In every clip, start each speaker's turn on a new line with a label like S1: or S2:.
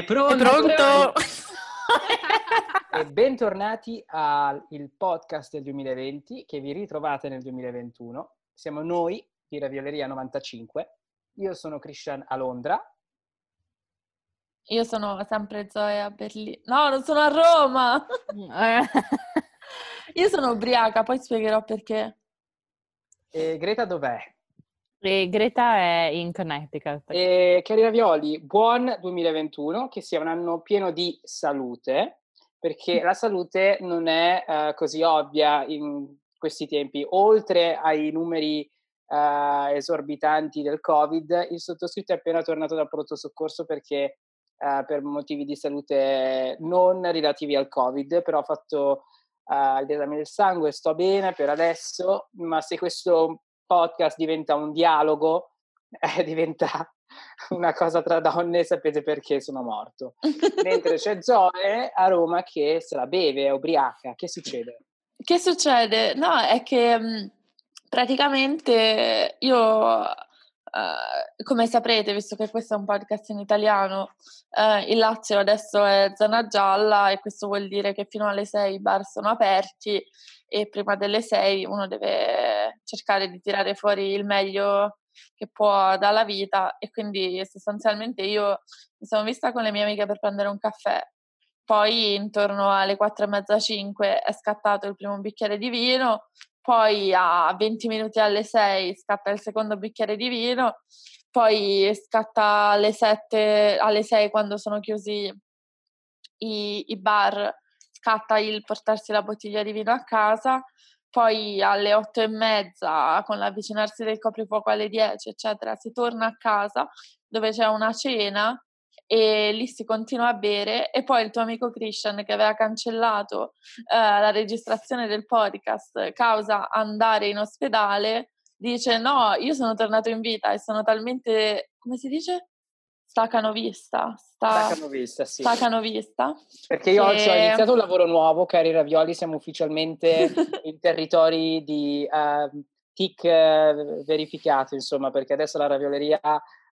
S1: È pronto!
S2: È pronto!
S3: e bentornati al podcast del 2020 che vi ritrovate nel 2021. Siamo noi di Ravioleria 95. Io sono Christian a Londra.
S2: Io sono sempre Zoe a Berlino. No, non sono a Roma! Io sono ubriaca, poi spiegherò perché.
S3: E Greta dov'è?
S4: E Greta è in Connecticut.
S3: E cari Ravioli, buon 2021, che sia un anno pieno di salute, perché la salute non è uh, così ovvia in questi tempi. Oltre ai numeri uh, esorbitanti del Covid, il sottoscritto è appena tornato dal pronto soccorso perché uh, per motivi di salute non relativi al Covid, però ha fatto l'esame del sangue, sto bene per adesso, ma se questo podcast diventa un dialogo, eh, diventa una cosa tra donne, sapete perché sono morto. Mentre c'è Zoe a Roma che se la beve, è ubriaca. Che succede?
S2: Che succede? No, è che praticamente io Uh, come saprete, visto che questo è un podcast in italiano, uh, il Lazio adesso è zona gialla e questo vuol dire che fino alle 6 i bar sono aperti e prima delle 6 uno deve cercare di tirare fuori il meglio che può dalla vita e quindi sostanzialmente io mi sono vista con le mie amiche per prendere un caffè. Poi intorno alle 4 e mezza 5 è scattato il primo bicchiere di vino, poi a 20 minuti alle 6 scatta il secondo bicchiere di vino, poi scatta alle 7, alle 6 quando sono chiusi i, i bar, scatta il portarsi la bottiglia di vino a casa, poi alle 8 e mezza con l'avvicinarsi del coprifuoco alle 10 eccetera si torna a casa dove c'è una cena e lì si continua a bere. E poi il tuo amico Christian che aveva cancellato eh, la registrazione del podcast causa andare in ospedale dice no io sono tornato in vita e sono talmente come si dice? Stacanovista sta,
S3: stacanovista sì.
S2: Stacanovista
S3: perché io che... oggi ho iniziato un lavoro nuovo cari Ravioli siamo ufficialmente in territori di uh, TIC uh, verificato insomma perché adesso la ravioleria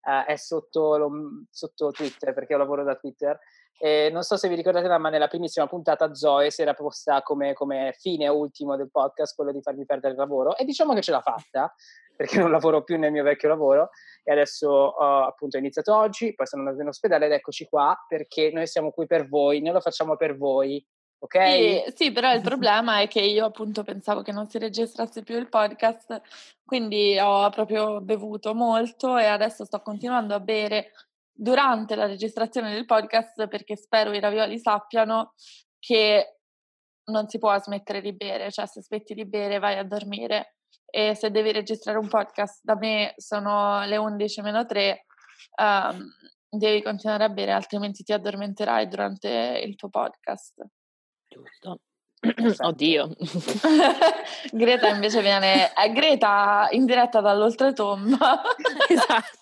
S3: uh, è sotto, lo, sotto, Twitter, perché io lavoro da Twitter. E non so se vi ricordate, ma nella primissima puntata Zoe si era posta come, come fine ultimo del podcast quello di farmi perdere il lavoro e diciamo che ce l'ha fatta perché non lavoro più nel mio vecchio lavoro e adesso uh, appunto ho iniziato oggi, poi sono andato in ospedale ed eccoci qua perché noi siamo qui per voi, noi lo facciamo per voi ok?
S2: Sì, sì, però il problema è che io appunto pensavo che non si registrasse più il podcast, quindi ho proprio bevuto molto e adesso sto continuando a bere durante la registrazione del podcast perché spero i ravioli sappiano che non si può smettere di bere, cioè se smetti di bere vai a dormire e se devi registrare un podcast da me sono le 11 meno 3 um, devi continuare a bere altrimenti ti addormenterai durante il tuo podcast.
S4: Giusto. Oddio.
S2: Greta invece viene... È Greta in diretta dall'oltretomba.
S4: esatto.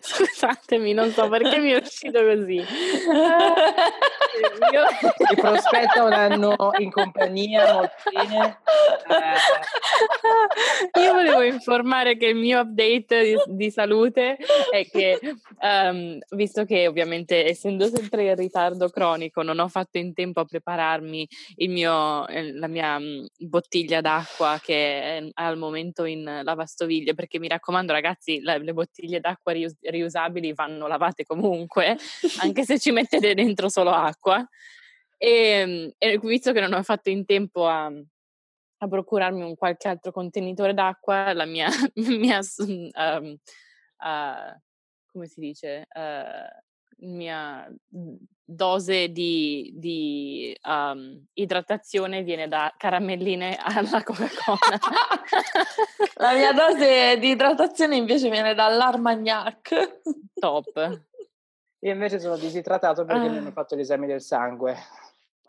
S4: Scusatemi, non so perché mi è uscito così.
S3: Io ti prospetto un anno in compagnia molto bene.
S4: Eh. Io volevo informare che il mio update di, di salute è che, um, visto che ovviamente essendo sempre in ritardo cronico, non ho fatto in tempo a prepararmi mio, eh, la mia mm, bottiglia d'acqua che è al momento in lavastoviglie, perché mi raccomando ragazzi, la, le bottiglie d'acqua rius- riusabili vanno lavate comunque, anche se ci mettete dentro solo acqua. E, ehm, e visto che non ho fatto in tempo a, a procurarmi un qualche altro contenitore d'acqua, la mia, mia um, uh, come si dice, uh, mia dose di, di um, idratazione viene da caramelline alla Coca-Cola.
S2: la mia dose di idratazione invece viene dall'Armagnac.
S4: Top.
S3: Io invece sono disidratato perché ah. mi hanno fatto l'esame del sangue.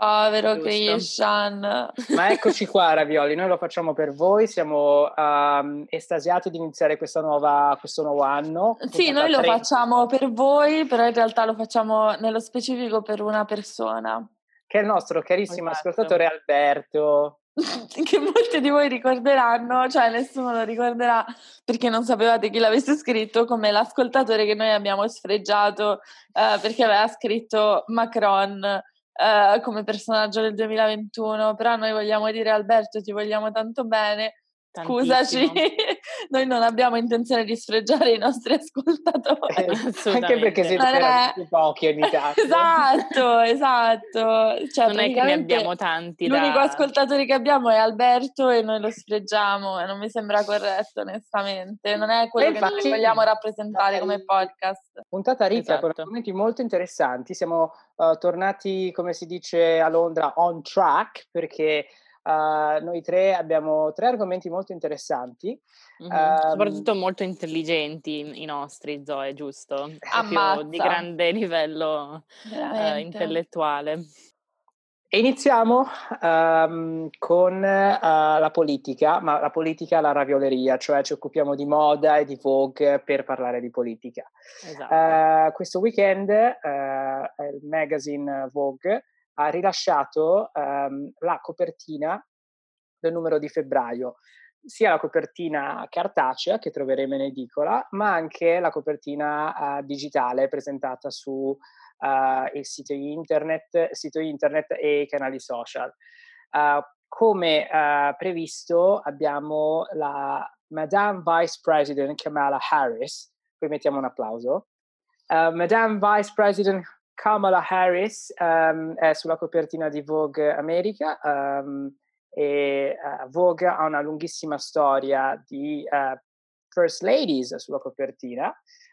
S2: Povero Christian.
S3: Ma eccoci qua, Ravioli, noi lo facciamo per voi, siamo um, estasiati di iniziare nuova, questo nuovo anno.
S2: Sì, noi lo 30. facciamo per voi, però in realtà lo facciamo nello specifico per una persona.
S3: Che è il nostro carissimo esatto. ascoltatore Alberto.
S2: che molti di voi ricorderanno, cioè nessuno lo ricorderà perché non sapevate chi l'avesse scritto, come l'ascoltatore che noi abbiamo sfregiato eh, perché aveva scritto Macron eh, come personaggio del 2021, però noi vogliamo dire Alberto ti vogliamo tanto bene Scusaci, noi non abbiamo intenzione di sfregiare i nostri ascoltatori.
S3: Eh, anche perché siete veramente pochi ogni tanto.
S2: esatto, esatto.
S4: Cioè, non è che ne abbiamo tanti.
S2: L'unico
S4: da...
S2: ascoltatore che abbiamo è Alberto e noi lo sfregiamo e non mi sembra corretto onestamente. Non è quello infatti, che noi vogliamo rappresentare come podcast.
S3: Puntata ricca esatto. con argomenti molto interessanti. Siamo uh, tornati, come si dice a Londra, on track perché Uh, noi tre abbiamo tre argomenti molto interessanti.
S4: Mm-hmm. Um, Soprattutto molto intelligenti i nostri, Zoe, giusto? Proprio di grande livello uh, intellettuale.
S3: E iniziamo um, con uh, la politica, ma la politica la ravioleria, cioè ci occupiamo di moda e di Vogue per parlare di politica. Esatto. questo weekend il magazine Vogue ha rilasciato um, la copertina del numero di febbraio, sia la copertina cartacea che troveremo in edicola, ma anche la copertina uh, digitale presentata su uh, il sito internet, sito internet e i canali social. Uh, come previsto abbiamo la Madame Vice President Kamala Harris, qui mettiamo un applauso, Madame Vice President Kamala Harris um, è sulla copertina di Vogue America um, e uh, Vogue ha una lunghissima storia di uh, First Ladies sulla copertina.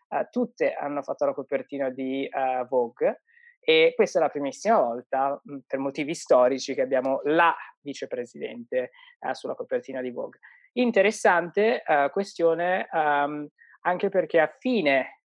S3: Uh, tutte hanno fatto la copertina di Vogue e questa è la primissima volta, mh, per motivi storici, che abbiamo la vicepresidente sulla copertina di Vogue. Interessante questione um, anche perché a fine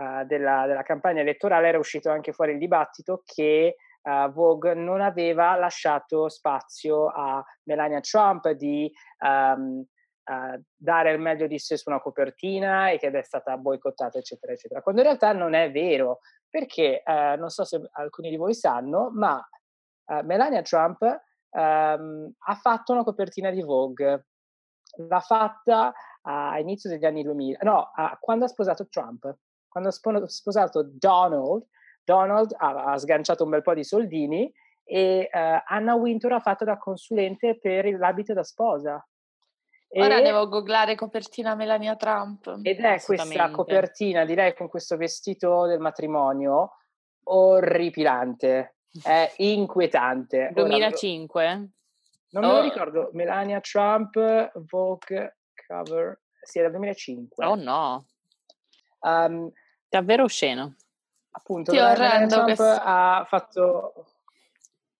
S3: uh, della, della, campagna elettorale era uscito anche fuori il dibattito che uh, Vogue non aveva lasciato spazio a Melania Trump di um, uh, dare il meglio di sé su una copertina e che è stata boicottata, eccetera, eccetera. Quando in realtà non è vero, perché non so se alcuni di voi sanno, ma Melania Trump um, ha fatto una copertina di Vogue. L'ha fatta a inizio degli anni 2000, no, a, quando ha sposato Trump quando ha sposato Donald, Donald ha, ha, sganciato un bel po' di soldini e uh, Anna Wintour ha fatto da consulente per l'abito da sposa.
S2: Ora e, devo googlare copertina Melania Trump.
S3: Ed è questa copertina di lei con questo vestito del matrimonio orripilante, è inquietante.
S4: 2005?
S3: Ora, non oh. me lo oh. ricordo, Melania Trump, Vogue cover, sì, è del 2005.
S4: Oh no. Um, Davvero osceno.
S3: Appunto, Trump questo... ha fatto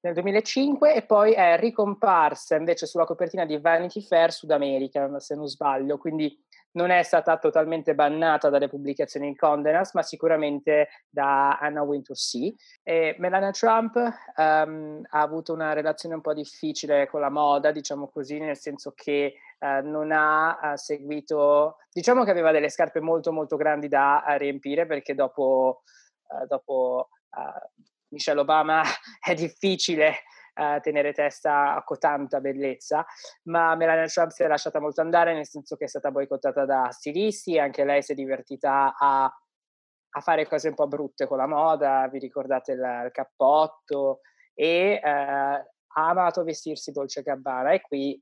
S3: nel 2005 e poi è ricomparsa invece sulla copertina di Vanity Fair Sud America, se non sbaglio, quindi non è stata totalmente bannata dalle pubblicazioni in Condenas, ma sicuramente da Anna Wintour sì. E Melania Trump um, ha avuto una relazione un po' difficile con la moda, diciamo così, nel senso che uh, non ha uh, seguito, diciamo che aveva delle scarpe molto molto grandi da uh, riempire perché dopo, dopo Michelle Obama è difficile tenere testa a tanta bellezza, ma Melania Trump si è lasciata molto andare, nel senso che è stata boicottata da stilisti, anche lei si è divertita a, a fare cose un po' brutte con la moda, vi ricordate il, il cappotto, e uh, ha amato vestirsi dolce gabbana e qui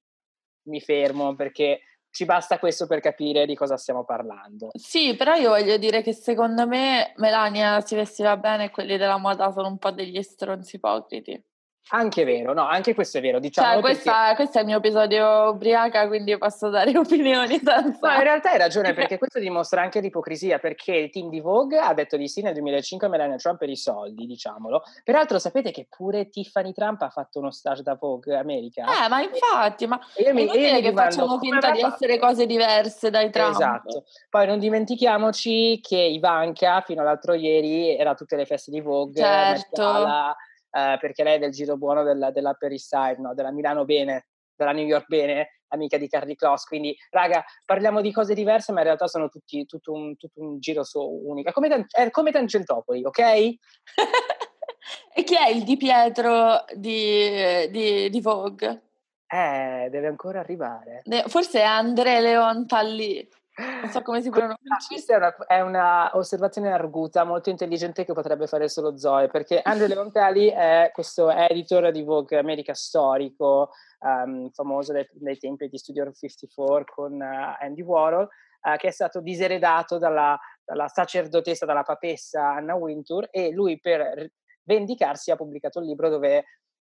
S3: mi fermo perché ci basta questo per capire di cosa stiamo parlando.
S2: Sì, però io voglio dire che secondo me Melania si vestiva bene e quelli della moda sono un po' degli stronzi ipocriti.
S3: Anche vero, no, anche questo è vero. Diciamo
S2: cioè, questa, perché... questo è il mio episodio ubriaca, quindi posso dare opinioni senza...
S3: No, in realtà hai ragione, perché questo dimostra anche l'ipocrisia, perché il team di Vogue ha detto di sì nel 2005 a Melania Trump per i soldi, diciamolo. Peraltro sapete che pure Tiffany Trump ha fatto uno stage da Vogue America?
S2: Eh, ma infatti, ma io mi, io mi che facciamo finta di essere cose diverse dai Trump.
S3: Esatto. Poi non dimentichiamoci che Ivanka, fino all'altro ieri, era a tutte le feste di Vogue.
S2: Certo
S3: eh, perché lei è del giro buono della, dell'Upper East Side, no? della Milano bene, della New York bene, amica di Carly Kloss. Quindi, raga, parliamo di cose diverse, ma in realtà sono tutti tutto un, tutto un giro so unico. È come, è come Tangentopoli, ok?
S2: E chi è il Di Pietro di, di, di Vogue?
S3: Eh, deve ancora arrivare.
S2: Forse è Andrea Leontallì. Non so come si pronuncia.
S3: Questa è una, è una, osservazione arguta, molto intelligente che potrebbe fare solo Zoe, perché Andrea Leontali è questo editor di Vogue America storico, um, famoso dai, dai, tempi di Studio 54 con uh, Andy Warhol, uh, che è stato diseredato dalla, dalla sacerdotessa, dalla papessa Anna Wintour, e lui per vendicarsi ha pubblicato un libro dove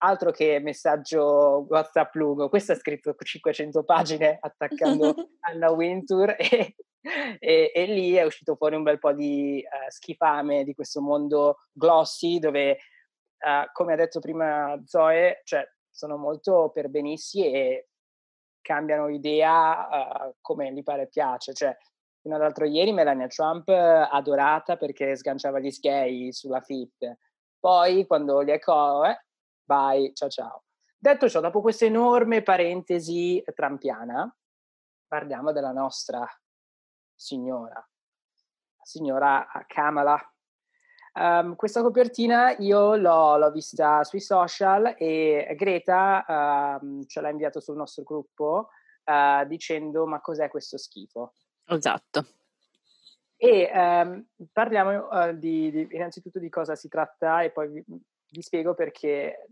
S3: altro che messaggio WhatsApp lungo, questo ha scritto 500 pagine attaccando Anna Wintour e, e, e, lì è uscito fuori un bel po' di uh, schifame di questo mondo glossy dove, uh, come ha detto prima Zoe, cioè, sono molto perbenisti e cambiano idea uh, come gli pare piace. Cioè, fino ad altro ieri Melania Trump adorata perché sganciava gli sgay sulla FIT. Poi quando gli è co- eh, Bye, ciao ciao. Detto ciò, dopo questa enorme parentesi trampiana, parliamo della nostra signora, la signora Kamala. Um, questa copertina io l'ho, l'ho, vista sui social e Greta um, ce l'ha inviato sul nostro gruppo uh, dicendo ma cos'è questo schifo?
S4: Esatto.
S3: E um, parliamo uh, di, di, innanzitutto di cosa si tratta e poi vi, vi spiego perché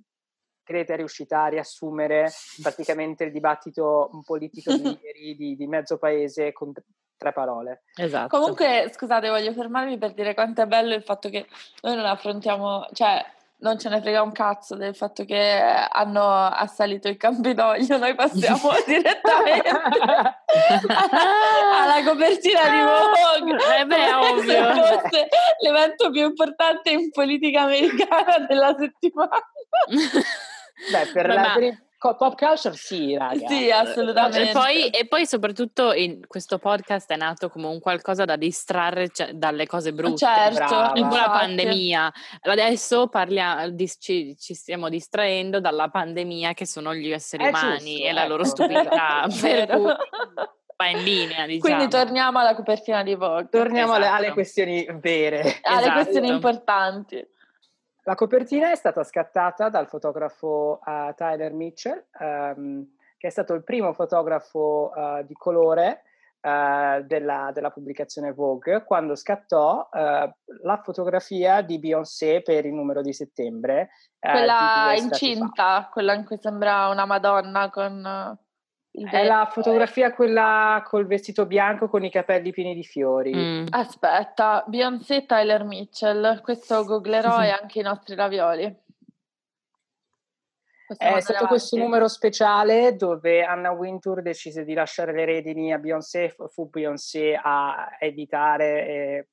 S3: Greta è riuscita a riassumere praticamente il dibattito politico di ieri di, di mezzo paese con tre parole.
S2: Esatto. Comunque, scusate, voglio fermarmi per dire quanto è bello il fatto che noi non affrontiamo, cioè non ce ne frega un cazzo del fatto che hanno assalito il Campidoglio, noi passiamo direttamente alla copertina di Vogue.
S4: Eh beh, ovvio.
S2: Forse l'evento più importante in politica americana della settimana.
S3: Beh, per, la, per il pop culture sì, raga.
S2: Sì, assolutamente.
S4: E poi, e poi, soprattutto in questo podcast è nato come un qualcosa da distrarre cioè, dalle cose brutte.
S2: Certo.
S4: Un po' la pandemia. Adesso parliamo, ci, ci, stiamo distraendo dalla pandemia che sono gli esseri è umani giusto, e la loro ecco. stupidità. per cui va in linea, diciamo.
S2: Quindi torniamo alla copertina di Vogue.
S3: Torniamo esatto. alle, alle, questioni vere.
S2: Alle esatto. questioni importanti.
S3: La copertina è stata scattata dal fotografo uh, Tyler Mitchell, um, che è stato il primo fotografo uh, di colore uh, della, della, pubblicazione Vogue, quando scattò la fotografia di Beyoncé per il numero di settembre.
S2: Quella incinta, quella in cui sembra una Madonna con...
S3: È la fotografia quella col vestito bianco con i capelli pieni di fiori.
S2: Mm. Aspetta, Beyoncé Tyler Mitchell, questo googlerò e anche i nostri ravioli.
S3: Possiamo è stato avanti. questo numero speciale dove Anna Wintour decise di lasciare le redini a Beyoncé, fu Beyoncé a editare e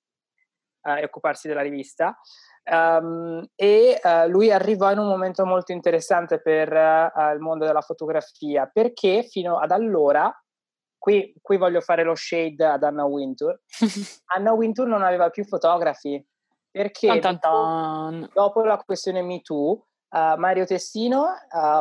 S3: a occuparsi della rivista. Um, e uh, lui arrivò in un momento molto interessante per uh, il mondo della fotografia perché fino ad allora qui, qui voglio fare lo shade ad Anna Wintour Anna Wintour non aveva più fotografi perché dopo, dopo, la questione Me Too uh, Mario Testino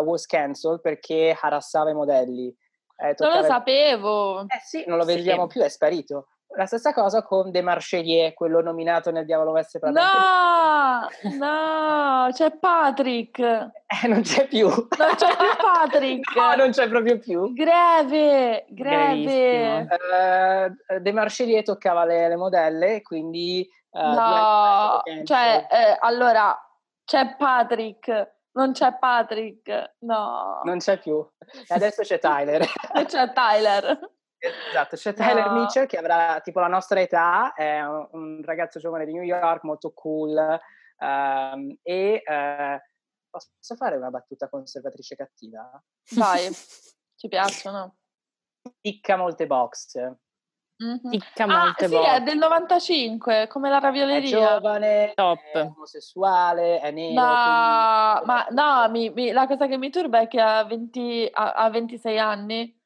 S3: was cancelled perché harassava i modelli.
S2: Eh, non lo sapevo.
S3: Eh sì, non lo vediamo sì. più, è sparito la stessa cosa con De Marchelier, quello nominato nel Diavolo Veste
S2: Prada. No, no, c'è Patrick.
S3: Eh, non c'è più. Non
S2: c'è più Patrick.
S3: no, non c'è proprio più.
S2: Greve, greve.
S3: Uh, De Marchelier toccava le, le modelle, quindi...
S2: Uh, no, cioè, eh, allora, c'è Patrick. Non c'è Patrick, no.
S3: Non c'è più. E adesso c'è Tyler.
S2: c'è Tyler.
S3: Esatto, c'è Tyler no. Mitchell che avrà tipo la nostra età, è un, un ragazzo giovane di New York, molto cool um, e uh, posso fare una battuta conservatrice cattiva?
S2: Vai, ci piacciono.
S3: Picca molte box.
S2: Mm-hmm. Picca ah, molte sì, box. è del 95, come la ravioleria.
S3: È giovane, Top. è omosessuale, è nero.
S2: No, quindi... ma no, mi, mi, la cosa che mi turba è che ha, 20, ha, ha 26 anni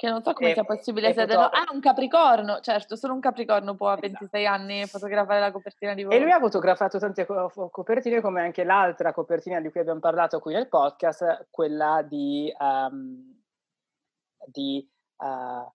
S2: che non so come e, sia possibile essere no, ah, un capricorno, certo, solo un capricorno può a 26 esatto. anni fotografare la copertina di Vogue.
S3: E lui ha fotografato tante co- copertine come anche l'altra copertina di cui abbiamo parlato qui nel podcast, quella di, um, di uh,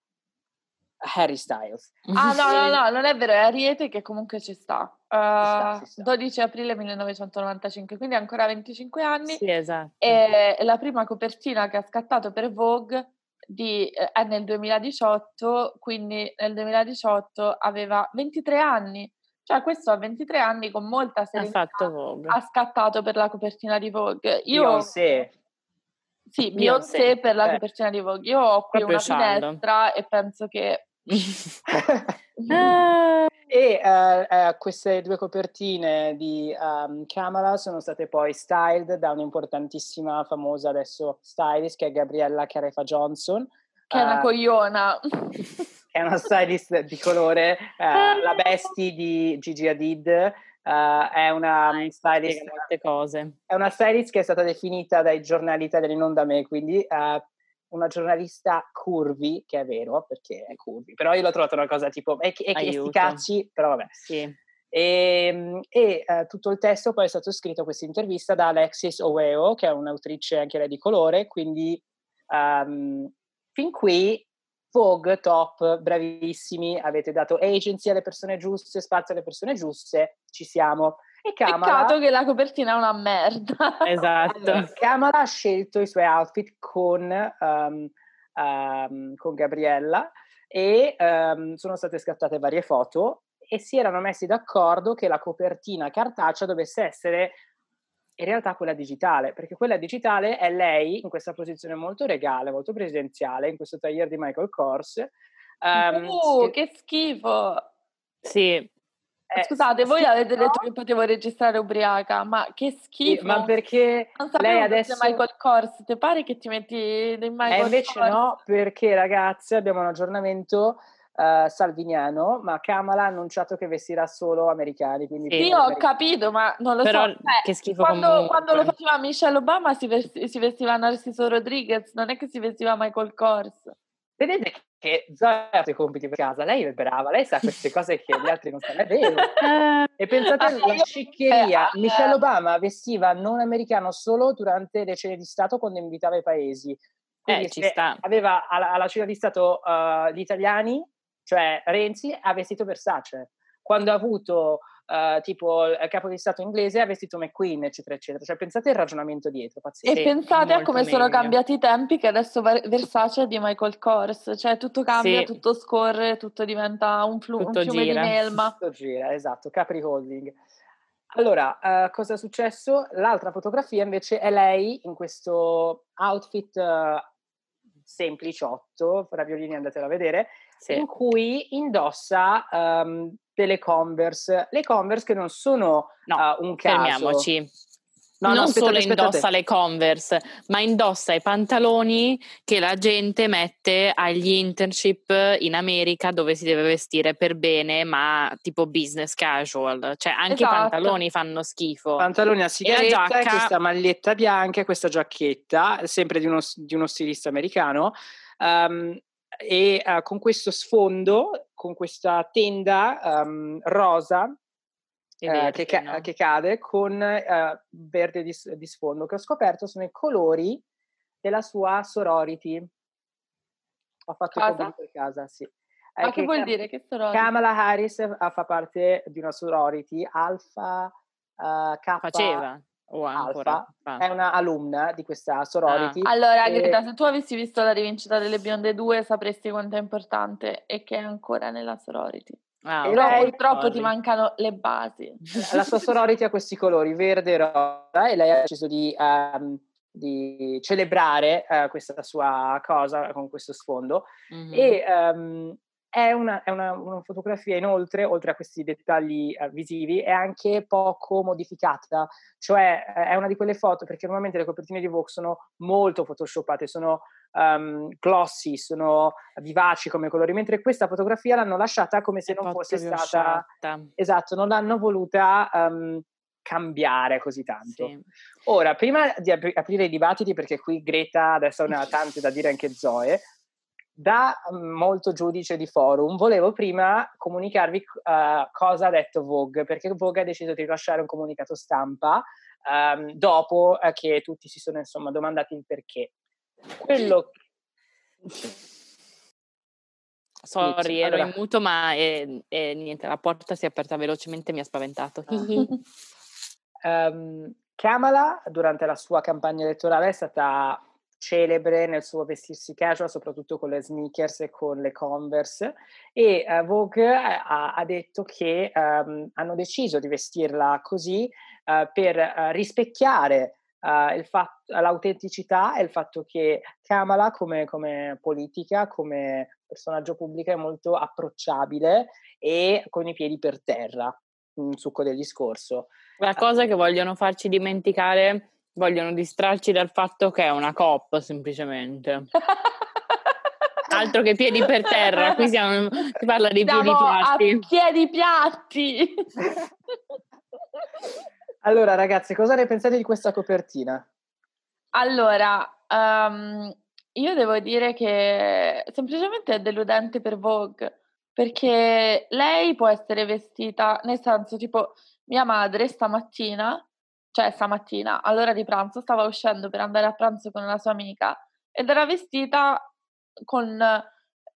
S3: Harry Styles.
S2: Ah no, no, no, non è vero, è Ariete che comunque ci sta. Uh,
S3: sta, ci sta.
S2: 12 aprile 1995, quindi ancora 25 anni.
S4: Sì, esatto.
S2: E la prima copertina che ha scattato per Vogue di, eh, è nel 2018, quindi nel 2018 aveva 23 anni. Cioè, questo a 23 anni con molta
S4: Ha
S2: serenità ha scattato per la copertina di Vogue. Io,
S3: Beyoncé.
S2: sì,
S3: Beyoncé,
S2: Beyoncé per la
S3: eh.
S2: copertina di Vogue. Io ho qui
S4: Proprio
S2: una finestra e penso che
S4: Ah,
S3: E eh, eh, queste due copertine di ehm, Kamala sono state poi styled da un'importantissima, famosa adesso stylist che è Gabriella Carefa Johnson,
S2: che è una
S3: eh,
S2: cogliona.
S3: è una stylist di colore, la bestie di Gigi Hadid, eh, è una
S4: Dai,
S3: stylist
S4: molte cose.
S3: è una stylist che è stata definita dai giornali italiani, non da me, quindi eh, una giornalista curvy, che è vero, perché è curvy, però io l'ho trovata una cosa tipo, e, e, e sti cazzi, però vabbè.
S4: Sì.
S3: E, e, eh, tutto il testo poi è stato scritto questa intervista da Alexis Oweo, che è un'autrice anche lei di colore, quindi ehm, fin qui Vogue, top, bravissimi, avete dato agency alle persone giuste, spazio alle persone giuste, ci siamo. E Kamala,
S2: Peccato che la copertina è una merda.
S4: Esatto.
S3: allora, Kamala ha scelto i suoi outfit con, ehm, ehm, con Gabriella e ehm, sono state scattate varie foto e si erano messi d'accordo che la copertina cartacea dovesse essere in realtà quella digitale, perché quella digitale è lei in questa posizione molto regale, molto presidenziale, in questo tagliere di Michael Kors. ehm,
S2: Uh,
S3: che
S2: schifo!
S4: Sì,
S3: eh,
S2: Scusate, voi
S3: sì,
S2: avete
S3: no?
S2: detto che potevo registrare ubriaca, ma che
S3: Sì,
S2: schifo!
S3: ma perché
S2: non sapevo
S3: lei adesso...
S2: Michael Kors, ti pare che ti metti dei Michael
S3: invece
S2: Kors?
S3: no, perché ragazzi abbiamo un aggiornamento eh, salviniano, ma Kamala ha annunciato che vestirà solo americani. Quindi
S4: Sì.
S2: Sì,
S3: solo
S2: ho
S3: americani.
S2: capito, ma non lo
S4: Però
S2: so. Cioè,
S4: che schifo
S2: quando, quando lo faceva Michelle Obama si, vesti- si vestiva Narciso Rodriguez, non è che si vestiva Michael Kors.
S3: Vedete che Zoe ha i compiti per casa, lei è brava, lei sa queste cose che gli altri non sanno, è vero.
S4: Ah,
S3: E pensate alla sciccheria,
S2: eh,
S3: Michelle Obama vestiva non americano solo durante le cene di Stato quando invitava i paesi. Quindi
S4: Eh, ci sta.
S3: aveva alla, alla cena di Stato eh, gli italiani, cioè Renzi, ha vestito Versace. Quando ha avuto eh, tipo il capo di Stato inglese ha vestito McQueen, eccetera, eccetera. Cioè pensate al ragionamento dietro,
S2: E
S3: pazzesco.
S4: Sì,
S2: pensate a come sono
S4: meglio.
S2: cambiati i tempi, che adesso Ver- Versace è di Michael Kors, cioè tutto cambia,
S4: Sì.
S2: tutto scorre, tutto diventa un, flu- un
S4: Tutto
S2: fiume
S4: gira.
S2: di melma.
S3: Tutto gira, esatto, Capri Holding. Allora, eh, cosa è successo? L'altra fotografia invece è lei in questo outfit eh, sempliciotto, fra violini andatelo a vedere,
S4: sì.
S3: in cui indossa ehm, delle Converse. Le Converse che non sono
S4: No,
S3: eh, un caso.
S4: Fermiamoci.
S3: No, no,
S4: non
S3: aspettate,
S4: solo
S3: aspettate.
S4: indossa le Converse, ma indossa i pantaloni che la gente mette agli internship in America dove si deve vestire per bene, ma tipo business casual. Cioè anche i
S2: Esatto.
S4: pantaloni fanno schifo.
S3: Pantaloni a sigaretta,
S4: giacca-
S3: questa maglietta bianca questa giacchetta, sempre di uno, di uno stilista americano. ehm, e eh, con questo sfondo, con questa tenda ehm, rosa eh, che, ca-
S4: no?
S3: che cade con eh, verde di, di sfondo, che ho scoperto sono i colori della sua sorority. Ho fatto
S2: Casa?
S3: per casa, sì. Eh,
S2: Ma che vuol
S3: Cam-
S2: dire? Che storia?
S3: Kamala Harris eh, fa parte di una sorority, Alpha eh, K
S4: Faceva o ancora
S3: Alfa,
S4: fa.
S3: è una alumna di questa sorority.
S2: Allora,
S3: e-
S2: Greta, se tu avessi visto la rivincita delle bionde 2 sapresti quanto è importante e che è ancora nella sorority.
S4: Ah,
S2: Però
S3: lei-
S2: purtroppo ti mancano le basi.
S3: la sua sorority ha questi colori, verde e rosa, e lei ha deciso di, ehm, di celebrare eh, questa sua cosa con questo sfondo.
S4: Mhm.
S3: E ehm, è, una, è una- una fotografia inoltre, oltre a questi dettagli eh, visivi, è anche poco modificata, cioè eh, è una di quelle foto, perché normalmente le copertine di Vogue sono molto photoshoppate, sono ehm, glossy, sono vivaci come colori, mentre questa fotografia l'hanno lasciata come se
S4: È
S3: non fosse stata...
S4: sciatta.
S3: Esatto, non l'hanno voluta ehm, cambiare così tanto.
S4: Sì.
S3: Ora, prima di apri- aprire i dibattiti, perché qui Greta adesso ne ha tante da dire anche Zoe, da mm, molto giudice di forum, volevo prima comunicarvi eh, cosa ha detto Vogue, perché Vogue ha deciso di rilasciare un comunicato stampa ehm, dopo eh, che tutti si sono insomma domandati il perché. Quello
S4: Sorry, ero allora. in muto, ma e, e, niente, la porta si è aperta velocemente e mi ha spaventato.
S3: um, Kamala, durante la sua campagna elettorale, è stata celebre nel suo vestirsi casual, soprattutto con le sneakers e con le Converse. E uh, Vogue ha, ha, detto che um, hanno deciso di vestirla così uh, per uh, rispecchiare fatto, l'autenticità e il fatto che Kamala come, come politica, come personaggio pubblico è molto approcciabile e con i piedi per terra, un succo del discorso.
S4: La cosa che vogliono farci dimenticare vogliono distrarci dal fatto che è una coppa semplicemente. Altro che piedi per terra, qui siamo, si parla di
S2: Siamo
S4: piedi piatti.
S2: A piedi piatti.
S3: allora, ragazzi, cosa ne pensate di questa copertina?
S2: Allora, um, io devo dire che semplicemente è deludente per Vogue, perché lei può essere vestita, nel senso, tipo, mia madre stamattina cioè stamattina all'ora di pranzo stava uscendo per andare a pranzo con una sua amica ed era vestita con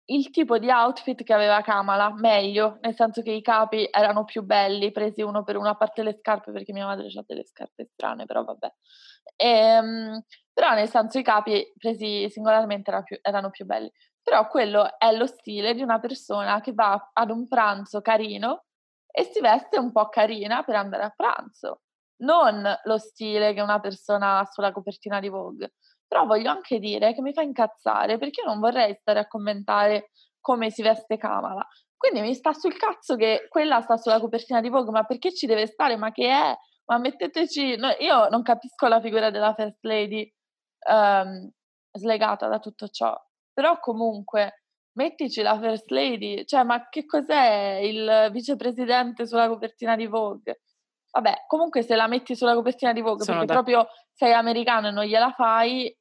S2: il tipo di outfit che aveva Kamala, meglio, nel senso che i capi erano più belli, presi uno per uno, a parte le scarpe, perché mia madre ha delle scarpe strane, però vabbè. E, ehm, però nel senso i capi presi singolarmente erano più, erano più belli. Però quello è lo stile di una persona che va ad un pranzo carino e si veste un po' carina per andare a pranzo non lo stile che una persona ha sulla copertina di Vogue. Però voglio anche dire che mi fa incazzare perché io non vorrei stare a commentare come si veste Kamala. Quindi mi sta sul cazzo che quella sta sulla copertina di Vogue, ma perché ci deve stare? Ma che è? Ma metteteci... No, io non capisco la figura della First Lady um, slegata da tutto ciò. Però comunque mettici la First Lady, cioè ma che cos'è il vicepresidente sulla copertina di Vogue? Vabbè, comunque se la metti sulla copertina di Vogue Sono perché da... proprio sei americano e non gliela fai,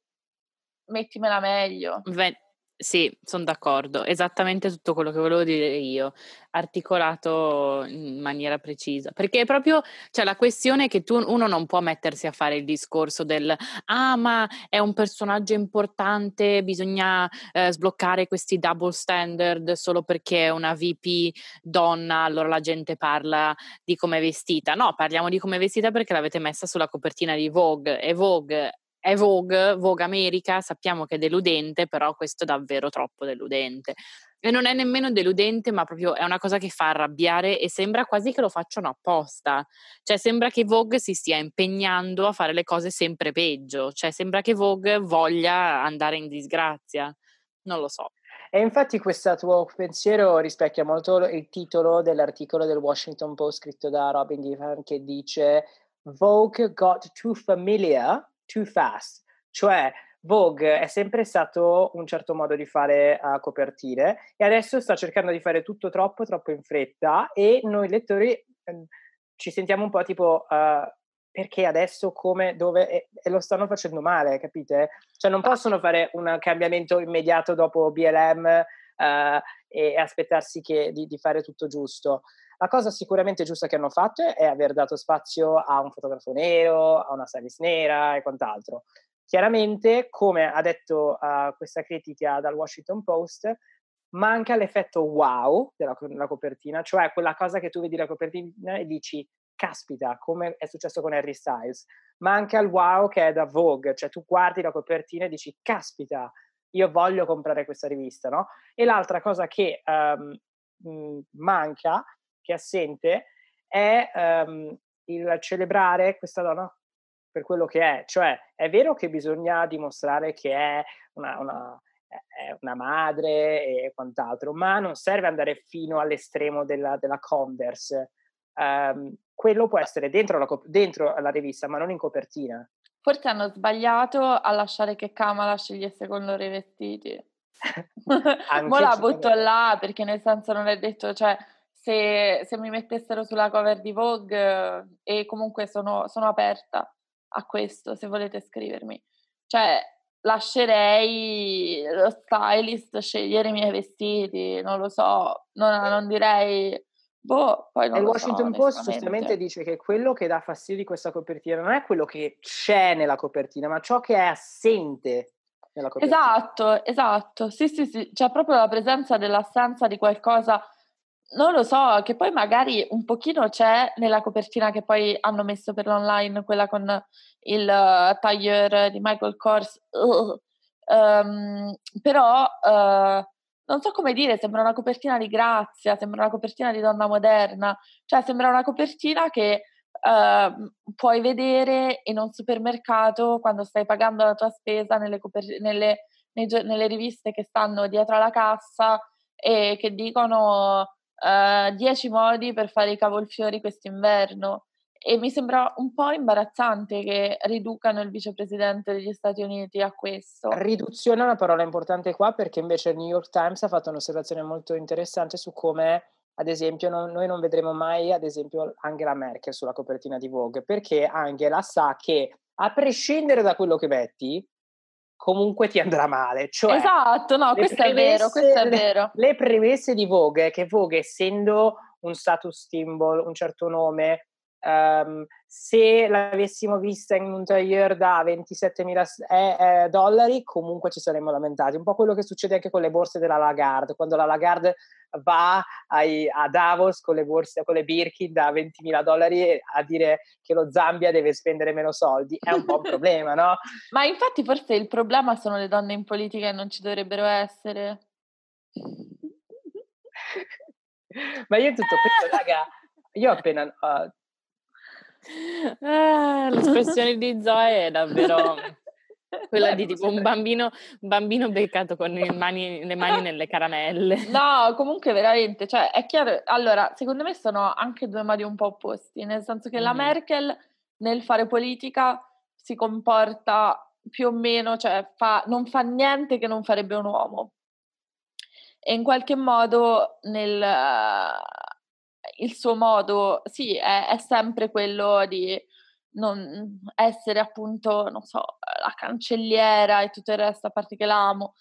S2: mettimela meglio.
S4: Beh, sì, sono d'accordo, esattamente tutto quello che volevo dire io, articolato in maniera precisa, perché è proprio cioè, la questione che tu, uno non può mettersi a fare il discorso del ah ma è un personaggio importante, bisogna eh, sbloccare questi double standard solo perché è una VP donna, allora la gente parla di come è vestita, no, parliamo di come è vestita perché l'avete messa sulla copertina di Vogue e Vogue è Vogue, Vogue America, sappiamo che è deludente, però questo è davvero troppo deludente. E non è nemmeno deludente, ma proprio è una cosa che fa arrabbiare e sembra quasi che lo facciano apposta. Cioè sembra che Vogue si stia impegnando a fare le cose sempre peggio, cioè sembra che Vogue voglia andare in disgrazia. Non lo so.
S3: E infatti questo tuo pensiero rispecchia molto il titolo dell'articolo del Washington Post scritto da Robin Giffen che dice Vogue got too familiar too fast, cioè Vogue è sempre stato un certo modo di fare uh, copertine e adesso sta cercando di fare tutto troppo, troppo in fretta e noi lettori eh, ci sentiamo un po' tipo uh, perché adesso, come, dove e, e, lo stanno facendo male, capite? Cioè non possono fare un cambiamento immediato dopo BLM uh, e, e aspettarsi che, di, di fare tutto giusto. La cosa sicuramente giusta che hanno fatto è aver dato spazio a un fotografo nero, a una stylist nera e quant'altro. Chiaramente, come ha detto uh, questa critica dal Washington Post, manca l'effetto wow della, della, copertina, cioè quella cosa che tu vedi la copertina e dici caspita, come è successo con Harry Styles. Manca il wow che è da Vogue, cioè tu guardi la copertina e dici caspita, io voglio comprare questa rivista, no? E l'altra cosa che um, manca che è assente è um, il celebrare questa donna per quello che è. Cioè, è vero che bisogna dimostrare che è una, una, è una madre e quant'altro, ma non serve andare fino all'estremo della, della Converse. Um, quello può essere dentro la, dentro la rivista, ma non in copertina.
S2: Forse hanno sbagliato a lasciare che Kamala scegliesse con loro i vestiti. Mo la butto là perché nel senso non è detto, cioè se, se, mi mettessero sulla cover di Vogue e comunque sono, sono, aperta a questo se volete scrivermi. Cioè, lascerei lo stylist scegliere i miei vestiti, non lo so, non, non direi... Boh, poi non
S3: il
S2: Washington
S3: so, Post giustamente dice che quello che dà fastidio di questa copertina non è quello che c'è nella copertina, ma ciò che è assente nella copertina.
S2: Esatto, esatto. Sì, sì, sì, c'è proprio la presenza dell'assenza di qualcosa, non lo so, che poi magari un pochino c'è nella copertina che poi hanno messo per l'online, quella con il uh, taglier di Michael Kors. Um, però uh, non so come dire, sembra una copertina di grazia, sembra una copertina di donna moderna, cioè sembra una copertina che uh, puoi vedere in un supermercato quando stai pagando la tua spesa nelle, coper- nelle, nei, nelle riviste che stanno dietro alla cassa e che dicono 10 uh, modi per fare i cavolfiori quest'inverno. E mi sembra un po' imbarazzante che riducano il vicepresidente degli Stati Uniti a questo.
S3: Riduzione è una parola importante qua perché invece il New York Times ha fatto un'osservazione molto interessante su come, ad esempio, non, noi non vedremo mai, ad esempio, Angela Merkel sulla copertina di Vogue, perché Angela sa che a prescindere da quello che metti, comunque ti andrà male. Cioè,
S2: esatto, no, questo premesse, è vero, questo è vero.
S3: Le, le premesse di Vogue, che Vogue essendo un status symbol, un certo nome, Um, se l'avessimo vista in un tailleur da 27.000 eh, eh, dollari, comunque ci saremmo lamentati. Un po' quello che succede anche con le borse della Lagarde, quando la Lagarde va ai, a Davos con le borse, con le Birkin da 20.000 dollari a dire che lo Zambia deve spendere meno soldi, è un po' un problema, no?
S2: Ma infatti forse il problema sono le donne in politica e non ci dovrebbero essere.
S3: Ma io tutto questo, raga, io appena... Uh,
S4: Ah, l'espressione di Zoe è davvero quella di tipo un bambino, bambino beccato con le mani, le mani nelle caramelle.
S2: No, comunque veramente, cioè è chiaro, allora secondo me sono anche due modi un po' opposti, nel senso che mm. la Merkel nel fare politica si comporta più o meno, cioè fa, non fa niente che non farebbe un uomo. E in qualche modo nel, il suo modo, sì, è, è sempre quello di non essere appunto, non so, la cancelliera e tutto il resto, a parte che l'amo.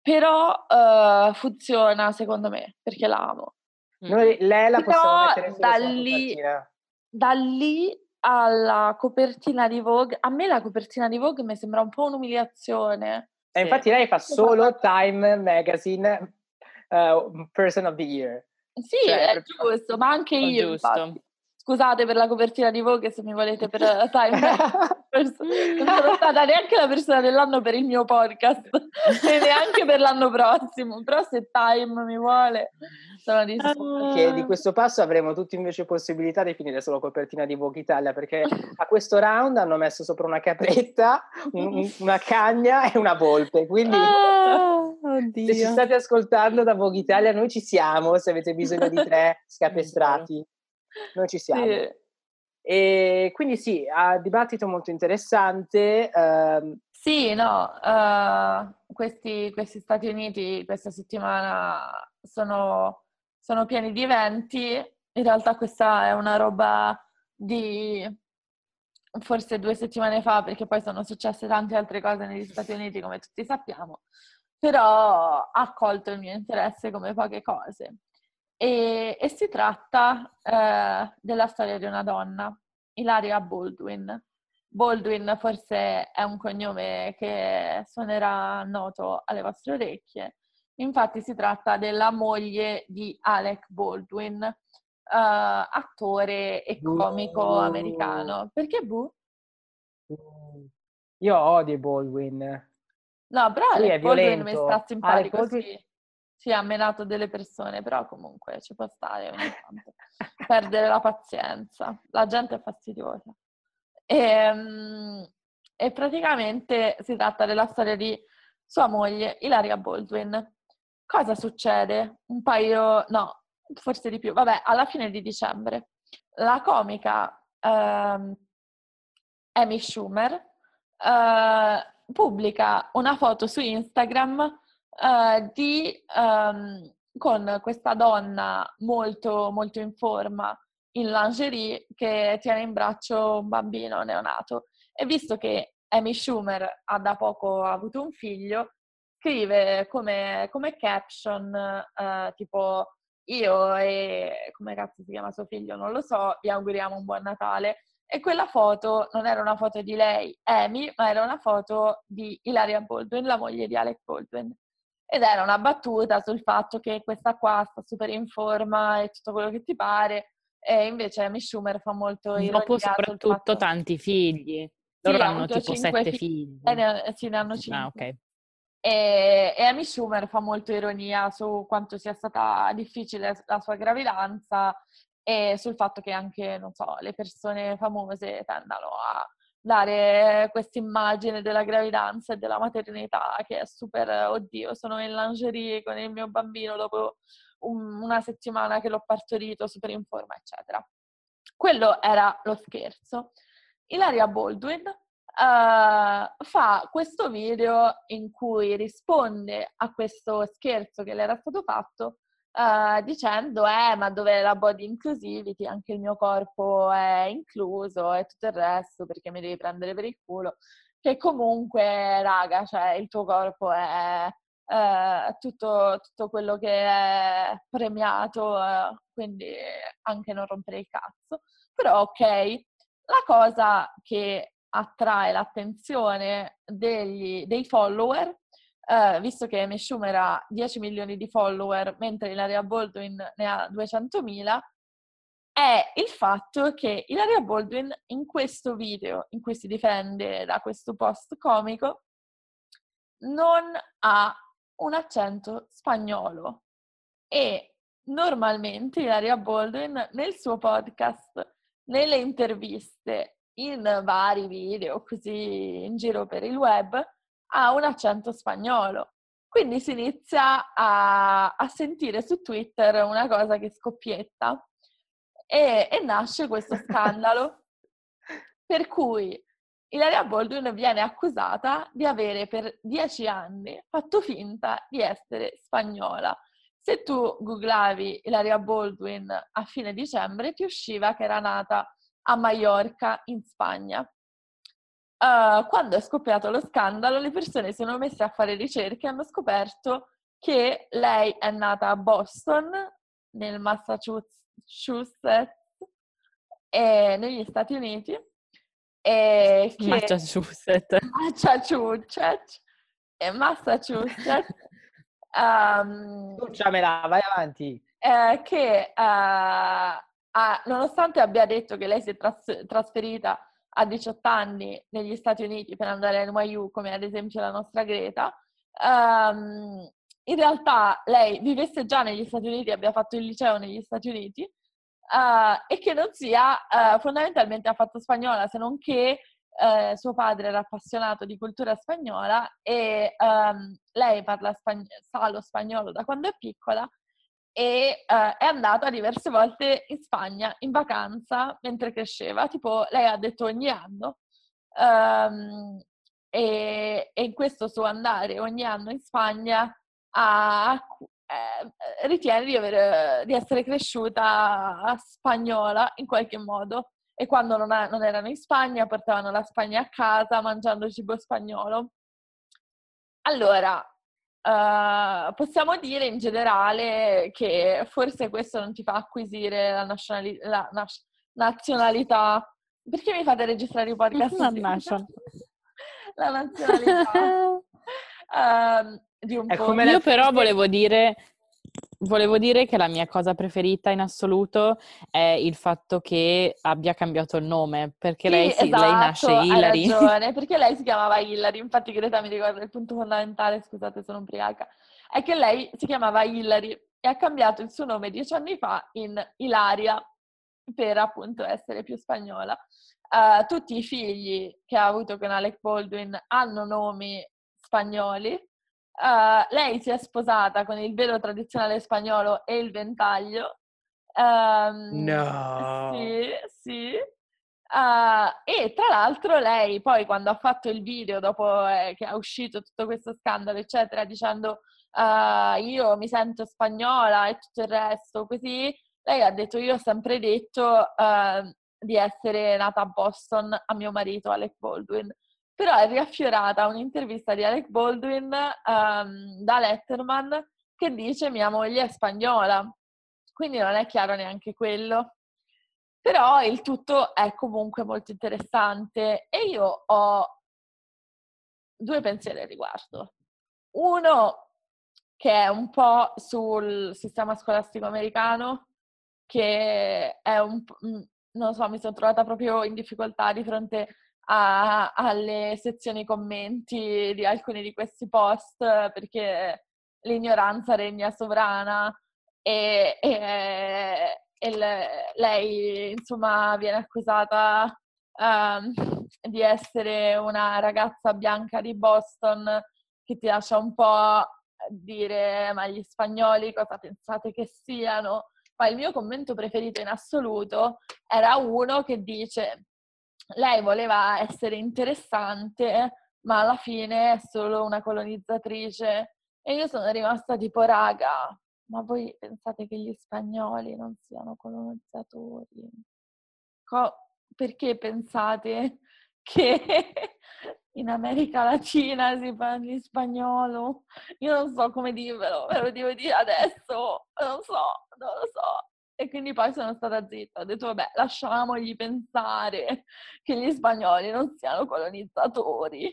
S2: Però uh, funziona secondo me, perché l'amo.
S3: Noi, lei la possiamo mettere
S2: da lì, da lì alla copertina di Vogue, a me la copertina di Vogue mi sembra un po' un'umiliazione.
S3: E infatti lei fa solo Time Magazine uh, Person of the Year.
S2: Sì, cioè, è giusto, ma anche io. Scusate per la copertina di Vogue se mi volete per Time. non sono stata neanche la persona dell'anno per il mio podcast e neanche per l'anno prossimo. Però se Time mi vuole, sono disposta.
S3: Che di questo passo avremo tutti invece possibilità di finire solo copertina di Vogue Italia perché a questo round hanno messo sopra una capretta, un, una cagna e una volpe. Quindi ah, se ci state ascoltando da Vogue Italia, noi ci siamo. Se avete bisogno di tre scapestrati noi ci siamo. Sì. E quindi sì, ha dibattito molto interessante. Uh,
S2: sì, no, uh, questi, questi, Stati Uniti questa settimana sono, sono pieni di eventi. In realtà questa è una roba di forse due settimane fa, perché poi sono successe tante altre cose negli Stati Uniti, come tutti sappiamo, però ha accolto il mio interesse come poche cose. E, e si tratta eh, della storia di una donna, Ilaria Baldwin. Baldwin forse è un cognome che suonerà noto alle vostre orecchie. Infatti si tratta della moglie di Alec Baldwin, uh, attore e comico uh. americano. Perché Bu?
S3: Io odio Baldwin.
S2: No, però Alec Baldwin mi sta simpatico, Alec sì. Sì, ha menato delle persone, però comunque ci può stare ogni tanto. Perdere la pazienza. La gente è fastidiosa. E, ehm, e praticamente si tratta della storia di sua moglie, Ilaria Baldwin. Cosa succede? Un paio, no, forse di più. Vabbè, alla fine di dicembre, la comica uh, Amy Schumer uh, pubblica una foto su Instagram uh, di, um, con questa donna molto, molto in forma in lingerie che tiene in braccio un bambino neonato. E visto che Amy Schumer ha da poco avuto un figlio, scrive come, come caption uh, tipo io e come cazzo si chiama suo figlio, non lo so, vi auguriamo un buon Natale. E quella foto non era una foto di lei, Amy, ma era una foto di Ilaria Baldwin, la moglie di Alec Baldwin. Ed era una battuta sul fatto che questa qua sta super in forma e tutto quello che ti pare. E invece Amy Schumer fa molto ironia
S4: Dopo soprattutto
S2: fatto...
S4: tanti figli. Loro sì, hanno tipo sette figli. figli.
S2: Eh, ne, sì, ne hanno cinque.
S4: Ah, ok.
S2: E, e Amy Schumer fa molto ironia su quanto sia stata difficile la sua gravidanza e sul fatto che anche, non so, le persone famose tendano a dare questa immagine della gravidanza e della maternità che è super, oddio, sono in lingerie con il mio bambino dopo un, una settimana che l'ho partorito, super in forma, eccetera. Quello era lo scherzo. Ilaria Baldwin uh, fa questo video in cui risponde a questo scherzo che le era stato fatto uh, dicendo eh ma dov'è la body inclusivity, anche il mio corpo è incluso e tutto il resto perché mi devi prendere per il culo, che comunque raga, cioè il tuo corpo è eh, tutto, tutto, quello che è premiato, eh, quindi anche non rompere il cazzo. Però ok, la cosa che attrae l'attenzione degli, dei follower, eh, visto che Amy Schumer ha 10 milioni di follower, mentre Ilaria Baldwin ne ha 200.000, è il fatto che Ilaria Baldwin in questo video, in cui si difende da questo post comico, non ha un accento spagnolo. E normalmente Ilaria Baldwin nel suo podcast, nelle interviste in vari video così in giro per il web ha un accento spagnolo. Quindi si inizia a, a sentire su Twitter una cosa che scoppietta e, e nasce questo scandalo per cui Ilaria Baldwin viene accusata di avere per dieci anni fatto finta di essere spagnola. Se tu googlavi Ilaria Baldwin a fine dicembre ti usciva che era nata a Mallorca, in Spagna. Uh, quando è scoppiato lo scandalo, le persone si sono messe a fare ricerche e hanno scoperto che lei è nata a Boston, nel Massachusetts, e negli Stati Uniti. E che...
S4: Massachusetts.
S2: Massachusetts. E Massachusetts.
S3: um, vai avanti.
S2: Eh, che uh, ah, nonostante abbia detto che lei si è tras- trasferita a 18 anni negli Stati Uniti per andare a NYU, come ad esempio la nostra Greta, um, in realtà lei vivesse già negli Stati Uniti, abbia fatto il liceo negli Stati Uniti uh, e che non sia uh, fondamentalmente affatto spagnola, se non che uh, suo padre era appassionato di cultura spagnola e um, lei parla spagn- sa lo spagnolo da quando è piccola e uh, è andata diverse volte in Spagna in vacanza mentre cresceva, tipo lei ha detto ogni anno. Um, e, e, in questo suo andare ogni anno in Spagna ha, eh, ritiene di, aver, di, essere cresciuta spagnola in qualche modo e quando non, ha, non erano in Spagna portavano la Spagna a casa mangiando cibo spagnolo. Allora, Uh, possiamo dire in generale che forse questo non ti fa acquisire la, nazionali- la nas- nazionalità. Perché mi fate registrare i podcast?
S4: La, nation.
S2: la nazionalità uh, di un po'.
S4: Io però volevo dire Volevo dire che la mia cosa preferita in assoluto è il fatto che abbia cambiato il nome, perché
S2: sì,
S4: lei, sì,
S2: esatto,
S4: lei nasce Hilary.
S2: Hai ragione, perché lei si chiamava Hilary, infatti Greta mi ricorda il punto fondamentale, scusate sono ubriaca, è che lei si chiamava Hilary e ha cambiato il suo nome dieci anni fa in Ilaria per appunto essere più spagnola. Uh, tutti i figli che ha avuto con Alec Baldwin hanno nomi spagnoli, Uh, lei si è sposata con il velo tradizionale spagnolo e il ventaglio.
S3: Um, no!
S2: Sì, sì. Uh, e tra l'altro lei poi quando ha fatto il video dopo eh, che è uscito tutto questo scandalo eccetera dicendo uh, io mi sento spagnola e tutto il resto così lei ha detto io ho sempre detto uh, di essere nata a Boston a mio marito Alec Baldwin però è riaffiorata un'intervista di Alec Baldwin um, da Letterman che dice mia moglie è spagnola, quindi non è chiaro neanche quello. Però il tutto è comunque molto interessante e io ho due pensieri al riguardo. Uno che è un po' sul sistema scolastico americano, che è un mm, non so, mi sono trovata proprio in difficoltà di fronte a, alle sezioni commenti di alcuni di questi post perché l'ignoranza regna sovrana e, e, e lei insomma viene accusata um, di essere una ragazza bianca di Boston che ti lascia un po' dire ma gli spagnoli cosa pensate che siano? Ma il mio commento preferito in assoluto era uno che dice lei voleva essere interessante, ma alla fine è solo una colonizzatrice. E io sono rimasta tipo, raga, ma voi pensate che gli spagnoli non siano colonizzatori? Co- perché pensate che in America Latina si parli spagnolo? Io non so come dirvelo, ve lo devo dire adesso, non so, non lo so. E quindi poi sono stata zitta, ho detto vabbè, lasciamogli pensare che gli spagnoli non siano colonizzatori.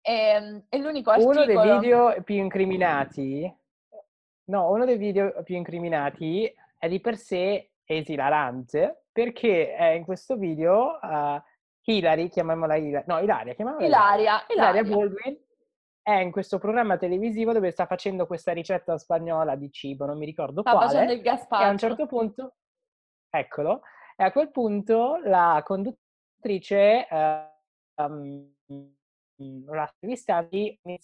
S2: E, ehm, e l'unico articolo...
S3: Uno dei video più incriminati, no, uno dei video più incriminati è di per sé esilarante, perché è in questo video uh, Hilary, chiamiamola Hilary, no, Ilaria, chiamiamola
S2: Ilaria,
S3: Ilaria, Ilaria Baldwin, è in questo programma televisivo dove sta facendo questa ricetta spagnola di cibo, non mi ricordo
S2: sta
S3: quale.
S2: Sta facendo il.
S3: E a un certo punto, eccolo, e a quel punto la conduttrice, uh, um, la inizia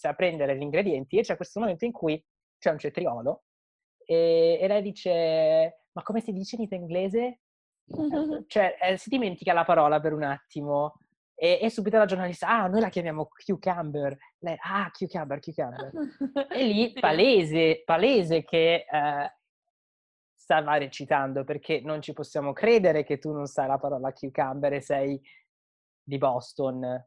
S3: a prendere gli ingredienti e c'è questo momento in cui c'è un cetriolo e, e lei dice, ma come si dice in inglese? cioè, eh, si dimentica la parola per un attimo e, e, subito la giornalista, ah, noi la chiamiamo cucumber. Lei, ah, cucumber, cucumber. e lì, palese, palese che eh, stava recitando, perché non ci possiamo credere che tu non sai la parola cucumber e sei di Boston.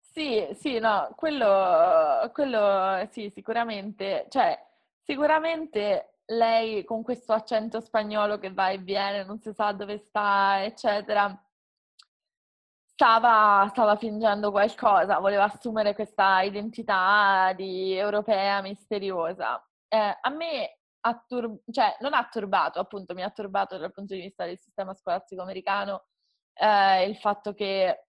S2: Sì, sì, no, quello, quello sì, sicuramente. Cioè, sicuramente lei con questo accento spagnolo che va e viene, non si sa dove sta, eccetera stava, stava fingendo qualcosa, voleva assumere questa identità di europea misteriosa. Eh, a me ha tur- cioè, non ha turbato, appunto, mi ha turbato dal punto di vista del sistema scolastico americano eh, il fatto che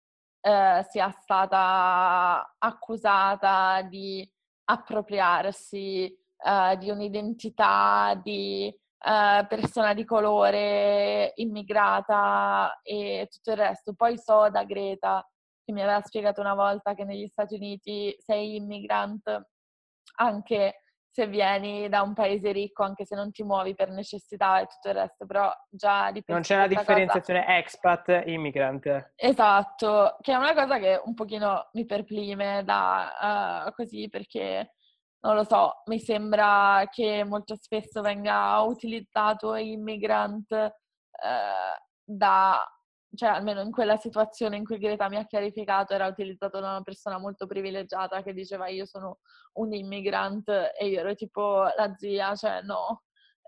S2: eh, sia stata accusata di appropriarsi eh, di un'identità di eh, persona di colore, immigrata e tutto il resto. Poi so da Greta che mi aveva spiegato una volta che negli Stati Uniti sei immigrant anche se vieni da un paese ricco, anche se non ti muovi per necessità e tutto il resto, però già di
S3: Non c'è la differenziazione cosa... expat immigrant.
S2: Esatto, che è una cosa che un pochino mi perplime da uh, così perché non lo so, mi sembra che molto spesso venga utilizzato immigrant eh, da, cioè almeno in quella situazione in cui Greta mi ha chiarificato, era utilizzato da una persona molto privilegiata che diceva io sono un immigrant e io ero tipo la zia, cioè no,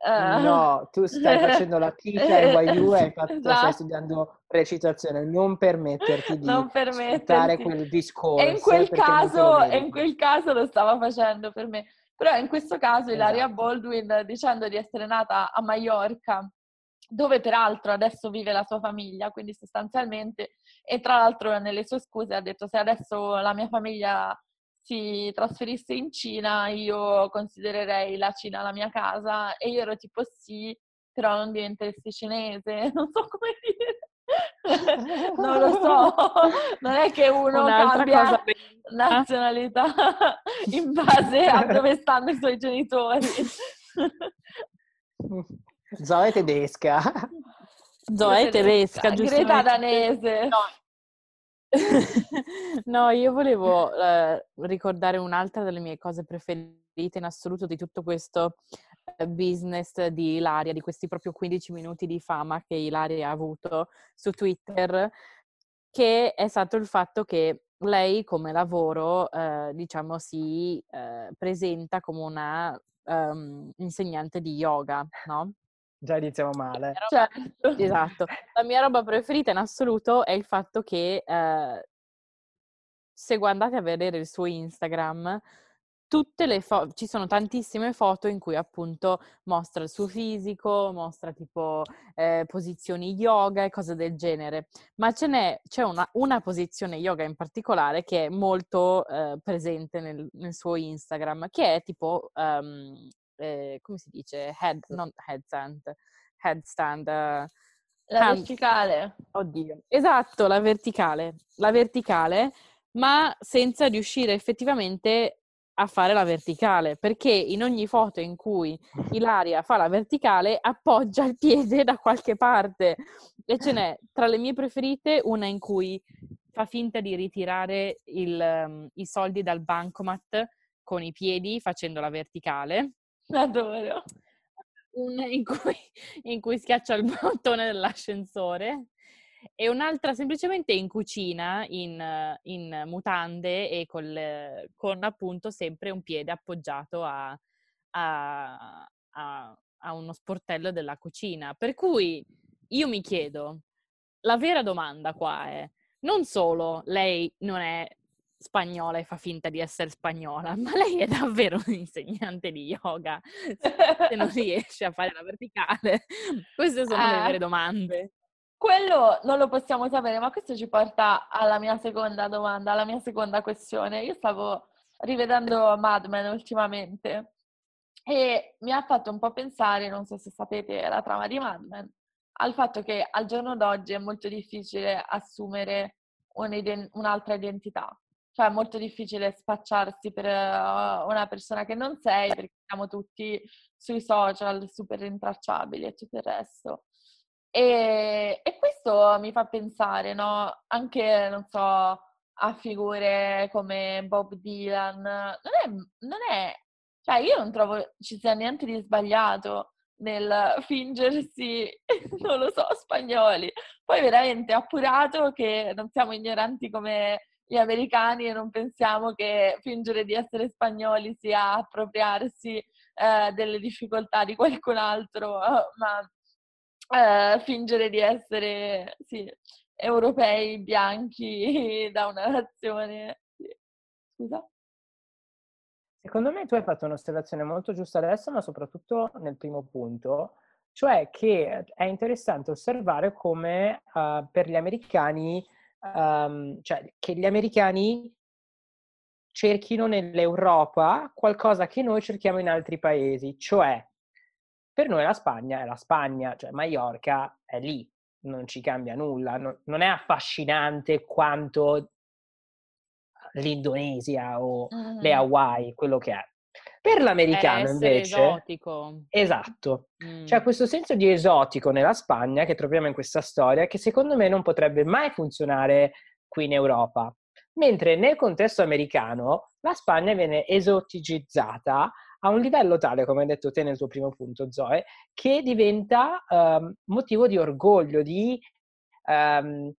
S3: Uh, no, tu stai facendo la teacher NYU e infatti esatto. stai studiando recitazione, non permetterti di non permetterti. quel discorso.
S2: E in quel, caso, in quel caso lo stava facendo per me. Però in questo caso esatto. Ilaria Baldwin, dicendo di essere nata a Mallorca, dove peraltro adesso vive la sua famiglia, quindi sostanzialmente, e tra l'altro nelle sue scuse ha detto se adesso la mia famiglia si trasferisse in Cina, io considererei la Cina la mia casa e io ero tipo sì, però non diventeresti cinese, non so come dire. non lo so, non è che uno Un'altra cambia nazionalità in base a dove stanno i suoi genitori.
S3: Zoe tedesca.
S4: Zoe tedesca,
S2: giusto? Greta danese.
S4: No, no, io volevo eh, ricordare un'altra delle mie cose preferite in assoluto di tutto questo eh, business di Ilaria, di questi proprio 15 minuti di fama che Ilaria ha avuto su Twitter, che è stato il fatto che lei come lavoro, eh, diciamo, si eh, presenta come una um, insegnante di yoga, no?
S3: Già iniziamo male.
S2: Certo.
S4: Esatto. La mia roba preferita in assoluto è il fatto che eh, se guardate a vedere il suo Instagram, tutte le foto, ci sono tantissime foto in cui appunto mostra il suo fisico, mostra tipo eh, posizioni yoga e cose del genere, ma ce n'è, c'è una, una posizione yoga in particolare che è molto eh, presente nel, nel, suo Instagram, che è tipo, um, eh, come si dice, head, non headstand, headstand. Uh,
S2: la hand, verticale.
S4: Oddio, esatto, la verticale. La verticale ma senza riuscire effettivamente a fare la verticale, perché in ogni foto in cui Ilaria fa la verticale appoggia il piede da qualche parte e ce n'è tra le mie preferite una in cui fa finta di ritirare il, um, i soldi dal bancomat con i piedi facendo la verticale.
S2: Adoro.
S4: Una in cui, in cui schiaccia il bottone dell'ascensore e un'altra semplicemente in cucina, in, in mutande e col, con appunto sempre un piede appoggiato a, a, a, a uno sportello della cucina. Per cui io mi chiedo, la vera domanda qua è, non solo lei non è spagnola e fa finta di essere spagnola, ma lei è davvero un insegnante di yoga se non riesce a fare la verticale? Queste sono eh, le vere domande.
S2: Quello non lo possiamo sapere, ma questo ci porta alla mia seconda domanda, alla mia seconda questione. Io stavo rivedendo Mad Men ultimamente e mi ha fatto un po' pensare, non so se sapete la trama di Mad Men, al fatto che al giorno d'oggi è molto difficile assumere un'altra identità. Cioè è molto difficile spacciarsi per uh, una persona che non sei perché siamo tutti sui social super rintracciabili e tutto il resto. E, e, questo mi fa pensare, no? Anche, non so, a figure come Bob Dylan. Non è, non è, cioè io non trovo ci sia niente di sbagliato nel fingersi, non lo so, spagnoli. Poi veramente appurato che non siamo ignoranti come gli americani e non pensiamo che fingere di essere spagnoli sia appropriarsi eh, delle difficoltà di qualcun altro, ma eh, fingere di essere sì, europei bianchi da una nazione. Scusa?
S3: Secondo me tu hai fatto un'osservazione molto giusta adesso, ma soprattutto nel primo punto, cioè che è interessante osservare come uh, per gli americani, um, cioè che gli americani cerchino nell'Europa qualcosa che noi cerchiamo in altri paesi, cioè per noi la Spagna è la Spagna, cioè Mallorca è lì, non ci cambia nulla, non, non è affascinante quanto l'Indonesia o mm. le Hawaii, quello che è. Per l'americano invece...
S4: esotico.
S3: Esatto. Mm. C'è questo senso di esotico nella Spagna che troviamo in questa storia che secondo me non potrebbe mai funzionare qui in Europa. Mentre nel contesto americano la Spagna viene esoticizzata a un livello tale, come hai detto te nel tuo primo punto, Zoe, che diventa um, motivo di orgoglio, di um,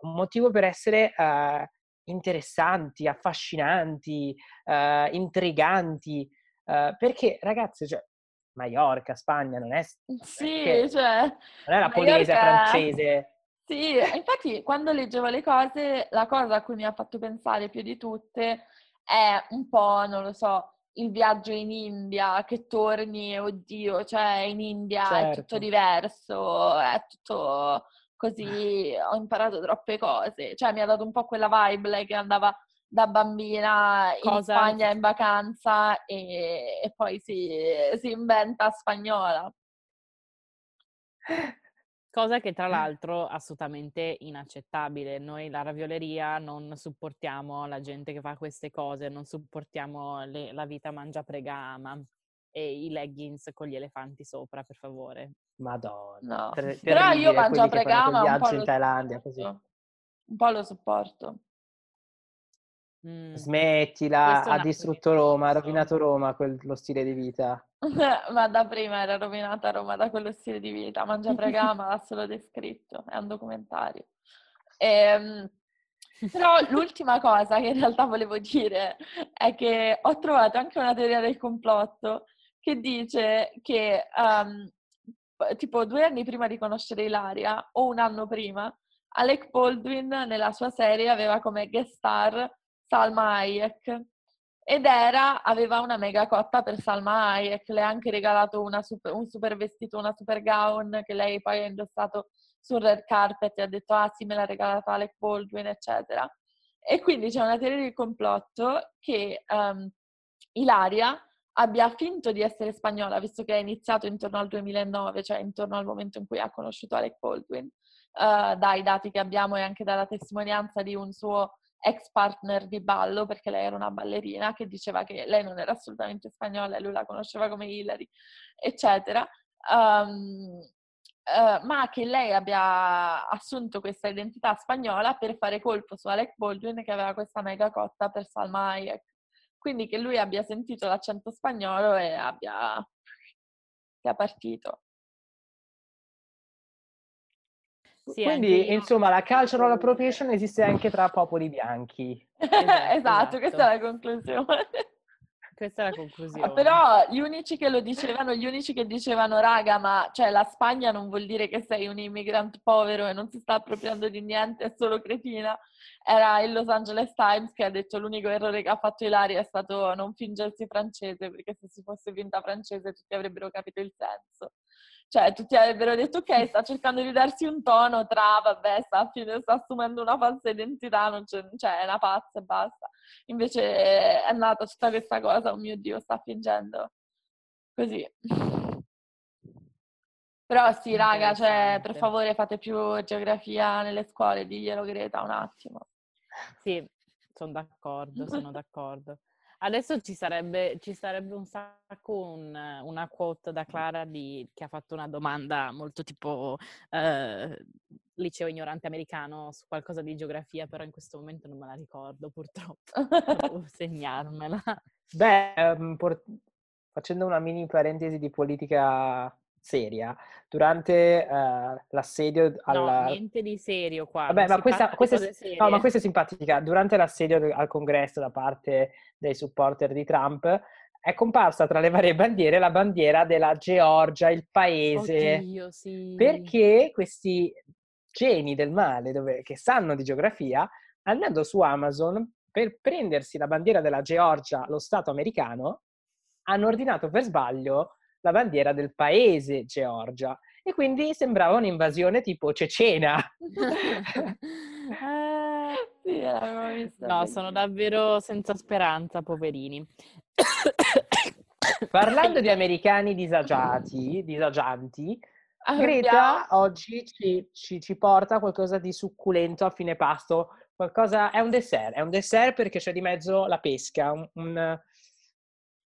S3: motivo per essere uh, interessanti, affascinanti, uh, intriganti. Uh, perché, ragazzi, cioè, Mallorca, Spagna, non è...
S2: Sì, cioè...
S3: Non è la Polinesia francese.
S2: Sì, infatti quando leggevo le cose, la cosa a cui mi ha fatto pensare più di tutte è un po', non lo so, il viaggio in India, che torni, oddio, cioè in India certo. è tutto certo. diverso, è tutto così, ho imparato troppe cose. Cioè mi ha dato un po' quella vibe lei che andava da bambina in Cosa? Spagna in vacanza e, e poi si, si inventa spagnola.
S4: Cosa che tra l'altro assolutamente inaccettabile. Noi la ravioleria non supportiamo la gente che fa queste cose, non supportiamo le, la vita mangia pregama e i leggings con gli elefanti sopra, per favore.
S3: Madonna.
S2: No. Per, Però io mangio pregama un po'
S3: in Thailandia, così.
S2: Un po' lo supporto.
S3: Mm. Smettila, ha distrutto Roma, ha rovinato Roma quel, lo stile di vita.
S2: Ma da prima era rovinata Roma da quello stile di vita. Mangia Pregama l'ha solo descritto, è un documentario. Ehm, però l'ultima cosa che in realtà volevo dire è che ho trovato anche una teoria del complotto che dice che um, tipo due anni prima di conoscere Ilaria, o un anno prima, Alec Baldwin nella sua serie aveva come guest star Salma Hayek ed era, aveva una mega cotta per Salma Hayek, le ha anche regalato super, un super vestito, una super gown che lei poi ha indossato sul red carpet e ha detto ah sì me l'ha regalata Alec Baldwin eccetera. E quindi c'è una teoria di complotto che um, Ilaria abbia finto di essere spagnola, visto che è iniziato intorno al 2009, cioè intorno al momento in cui ha conosciuto Alec Baldwin, uh, dai dati che abbiamo e anche dalla testimonianza di un suo ex partner di ballo, perché lei era una ballerina, che diceva che lei non era assolutamente spagnola e lui la conosceva come Hillary, eccetera. Um, uh, ma che lei abbia assunto questa identità spagnola per fare colpo su Alec Baldwin che aveva questa mega cotta per Salma Hayek. Quindi che lui abbia sentito l'accento spagnolo e abbia sia partito.
S3: Sì, Quindi, insomma, la cultural appropriation esiste anche tra popoli bianchi.
S2: Esatto, esatto, questa è la conclusione.
S4: Questa è la conclusione.
S2: Però gli unici che lo dicevano, gli unici che dicevano, raga, ma cioè la Spagna non vuol dire che sei un immigrant povero e non si sta appropriando di niente, è solo cretina. Era il Los Angeles Times che ha detto l'unico errore che ha fatto Ilaria è stato non fingersi francese, perché se si fosse finta francese tutti avrebbero capito il senso. Cioè, tutti avrebbero detto, ok, sta cercando di darsi un tono tra, vabbè, sta, sta assumendo una falsa identità, non c'è, cioè, è una pazza e basta. Invece è nata tutta questa cosa, oh mio Dio, sta fingendo. Così. Però sì, raga, cioè, per favore fate più geografia nelle scuole, diglielo Greta un attimo.
S4: Sì, sono d'accordo, sono d'accordo. Adesso ci sarebbe, ci sarebbe un sacco un, una quote da Clara di, che ha fatto una domanda molto tipo eh, liceo ignorante americano su qualcosa di geografia, però in questo momento non me la ricordo purtroppo, devo segnarmela.
S3: Beh, um, por- facendo una mini parentesi di politica seria durante uh, l'assedio
S4: alla... No, niente di serio qua.
S3: Vabbè, ma questa, questa, è, no, ma questa è simpatica. Durante l'assedio al congresso da parte dei supporter di Trump è comparsa tra le varie bandiere la bandiera della Georgia, il paese.
S4: Oddio, sì.
S3: Perché questi geni del male dove, che sanno di geografia, andando su Amazon per prendersi la bandiera della Georgia, lo Stato americano, hanno ordinato per sbaglio la bandiera del paese Georgia e quindi sembrava un'invasione tipo cecena.
S2: ah, sì,
S4: no, sono davvero senza speranza, poverini.
S3: Parlando di americani disagiati, disagianti, Greta oggi ci, ci, ci, porta qualcosa di succulento a fine pasto. Qualcosa, è un dessert, è un dessert perché c'è di mezzo la pesca. Un, un...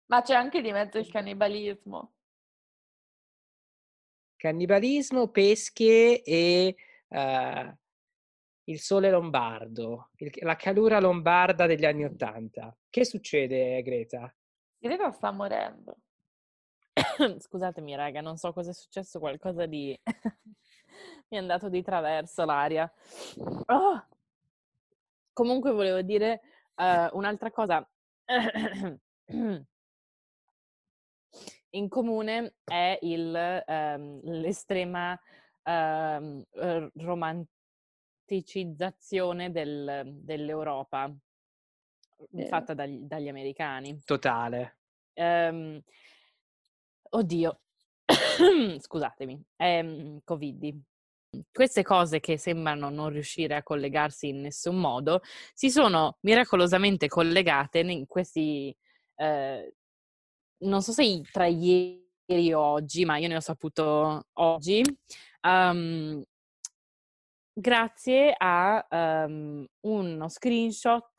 S2: Ma c'è anche di mezzo il cannibalismo
S3: cannibalismo, pesche e uh, il sole lombardo, il, la calura lombarda degli anni Ottanta. Che succede, Greta?
S2: Greta sta morendo.
S4: Scusatemi, raga, non so cosa è successo, qualcosa di... Mi è andato di traverso l'aria. Oh! Comunque volevo dire uh, un'altra cosa. in comune è il, um, l'estrema um, romanticizzazione del, dell'Europa eh. fatta dagli, dagli, americani.
S3: Totale.
S4: Um, oddio, scusatemi, è Covid. Queste cose che sembrano non riuscire a collegarsi in nessun modo si sono miracolosamente collegate in questi eh, non so se tra ieri o oggi, ma io ne ho saputo oggi, um, grazie a um, uno screenshot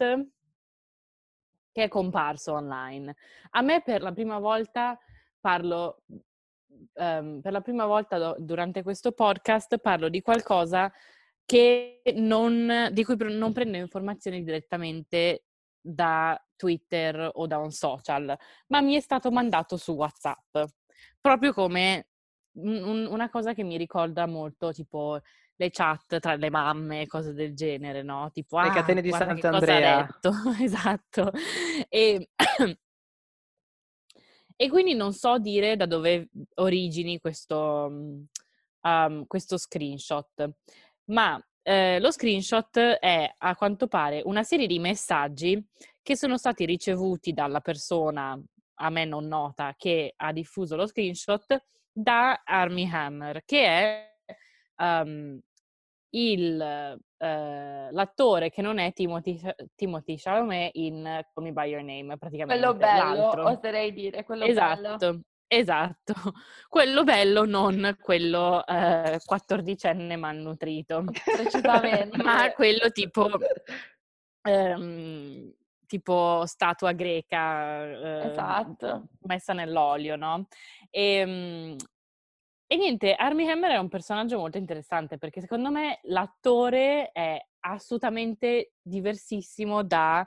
S4: che è comparso online. A me per la prima volta parlo, um, per la prima volta do, durante questo podcast parlo di qualcosa non, di cui non prendo informazioni direttamente da Twitter o da un social, ma mi è stato mandato su WhatsApp, proprio come un, una cosa che mi ricorda molto tipo le chat tra le mamme, cose del genere, no? Tipo,
S3: le ah, catene di Sant'Andrea.
S4: esatto. E, E quindi non so dire da dove origini questo, um, questo screenshot, ma eh, lo screenshot è a quanto pare una serie di messaggi che sono stati ricevuti dalla persona a me non nota che ha diffuso lo screenshot da Army Hammer, che è um, il, uh, l'attore che non è Timothy, Timothy Chalamet in Call Me By Your Name, praticamente.
S2: Quello bello,
S4: l'altro.
S2: oserei dire, quello
S4: esatto.
S2: bello.
S4: Esatto, quello bello, non quello eh, quattordicenne malnutrito.
S2: Precisamente.
S4: Ma quello tipo, ehm, tipo statua greca eh,
S2: Esatto.
S4: messa nell'olio, no? E, e niente, Armie Hammer è un personaggio molto interessante perché secondo me l'attore è assolutamente diversissimo da,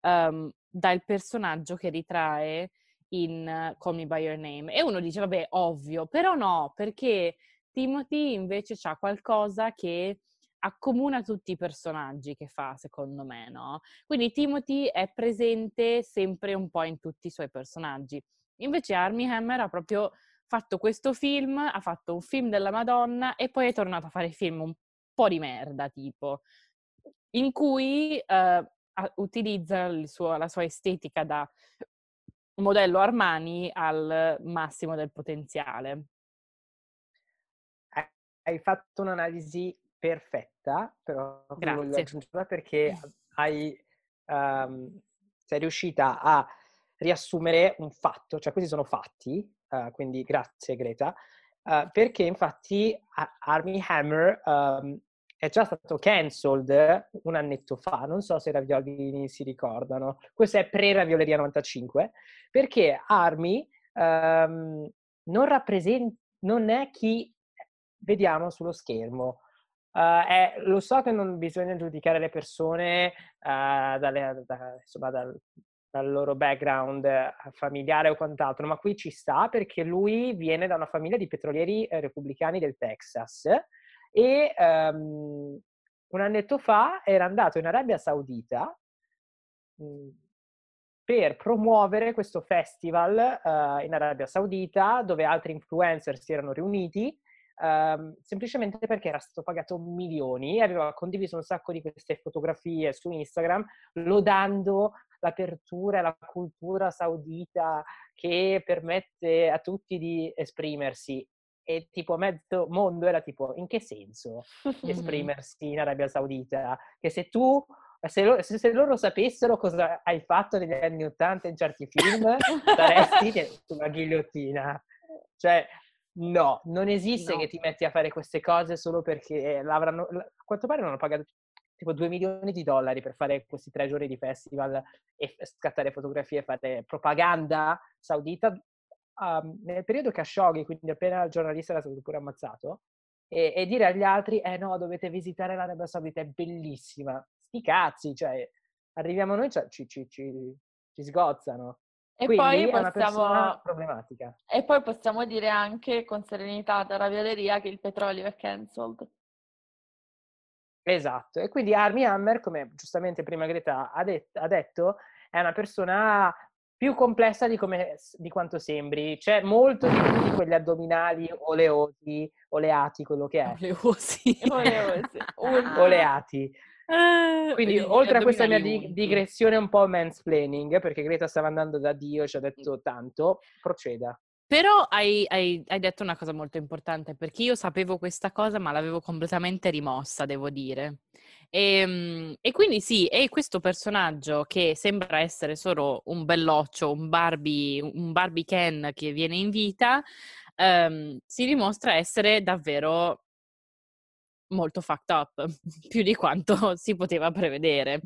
S4: um, dal personaggio che ritrae in Call Me By Your Name. E uno dice, vabbè, ovvio, però no, perché Timothy invece ha qualcosa che accomuna tutti i personaggi che fa, secondo me, no? Quindi Timothy è presente sempre un po' in tutti i suoi personaggi. Invece Armie Hammer ha proprio fatto questo film, ha fatto un film della Madonna e poi è tornato a fare film un po' di merda, tipo, in cui eh, utilizza suo, la sua estetica da modello Armani al massimo del potenziale.
S3: Hai fatto un'analisi perfetta, però voglio aggiungere perché hai, um, sei riuscita a riassumere un fatto, cioè questi sono fatti, uh, quindi grazie Greta, uh, perché infatti Army Hammer um, è già stato cancelled un annetto fa, non so se i Raviolini si ricordano, questo è pre-Ravioleria 95, perché Army um, non rappresenta, non è chi vediamo sullo schermo. Uh, è, lo so che non bisogna giudicare le persone uh, dalle, da, insomma, dal, dal, loro background familiare o quant'altro, ma qui ci sta perché lui viene da una famiglia di petrolieri eh, repubblicani del Texas e um, un annetto fa era andato in Arabia Saudita mh, mhmm, per promuovere questo festival uh, in Arabia Saudita dove altri influencer si erano riuniti Uh, semplicemente perché era stato pagato milioni e aveva condiviso un sacco di queste fotografie su Instagram lodando l'apertura e la cultura saudita che permette a tutti di esprimersi e tipo mezzo mondo era tipo in che senso esprimersi in Arabia Saudita? Che se tu se, lo, se, loro sapessero cosa hai fatto negli anni Ottanta in certi film, saresti sulla ghigliottina. Cioè, no, non esiste no. che ti metti a fare queste cose solo perché l'avranno... A quanto pare non hanno pagato tipo 2 milioni di dollari per fare questi tre giorni di festival e scattare fotografie e fare propaganda saudita um, nel periodo Khashoggi, quindi appena il giornalista era stato pure ammazzato, e, e dire agli altri, eh no, dovete visitare l'Arabia Saudita, è bellissima. Sti cazzi, cioè, arriviamo noi, cioè, ci, ci, ci, ci sgozzano.
S2: E
S3: Quindi
S2: poi
S3: è una
S2: possiamo,
S3: problematica.
S2: E poi possiamo dire anche con serenità da ravioleria che il petrolio è cancelled.
S3: Esatto, e quindi Army Hammer, come giustamente prima Greta ha, det- ha detto, è una persona più complessa di, come, di quanto sembri. C'è molto di più di quegli addominali oleosi, oleati, quello che è.
S4: Oleosi.
S2: Oleosi.
S3: oleati.
S4: Eh,
S3: Quindi, oltre a questa mia dig- digressione un po' mansplaining, perché Greta stava andando da Dio e ci ha detto tanto, proceda.
S4: Però hai, hai, hai, detto una cosa molto importante, perché io sapevo questa cosa, ma l'avevo completamente rimossa, devo dire. E, ehm, e quindi sì, è questo personaggio che sembra essere solo un belloccio, un Barbie, un Barbie Ken che viene in vita, um, si dimostra essere davvero molto fucked up, più di quanto si poteva prevedere.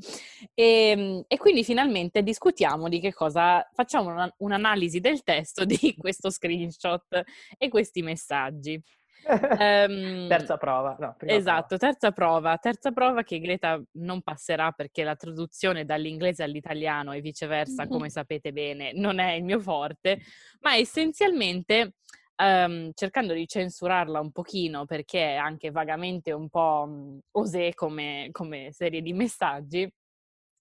S4: E, ehm, e quindi finalmente discutiamo di che cosa, facciamo una, un'analisi del testo di questo screenshot e questi messaggi.
S3: Um, terza prova, no,
S4: esatto,
S3: prova.
S4: terza prova, terza prova che Greta non passerà perché la traduzione dall'inglese all'italiano e viceversa, come sapete bene, non è il mio forte, ma essenzialmente um, cercando di censurarla un pochino perché è anche vagamente un po' um, osè come, come serie di messaggi,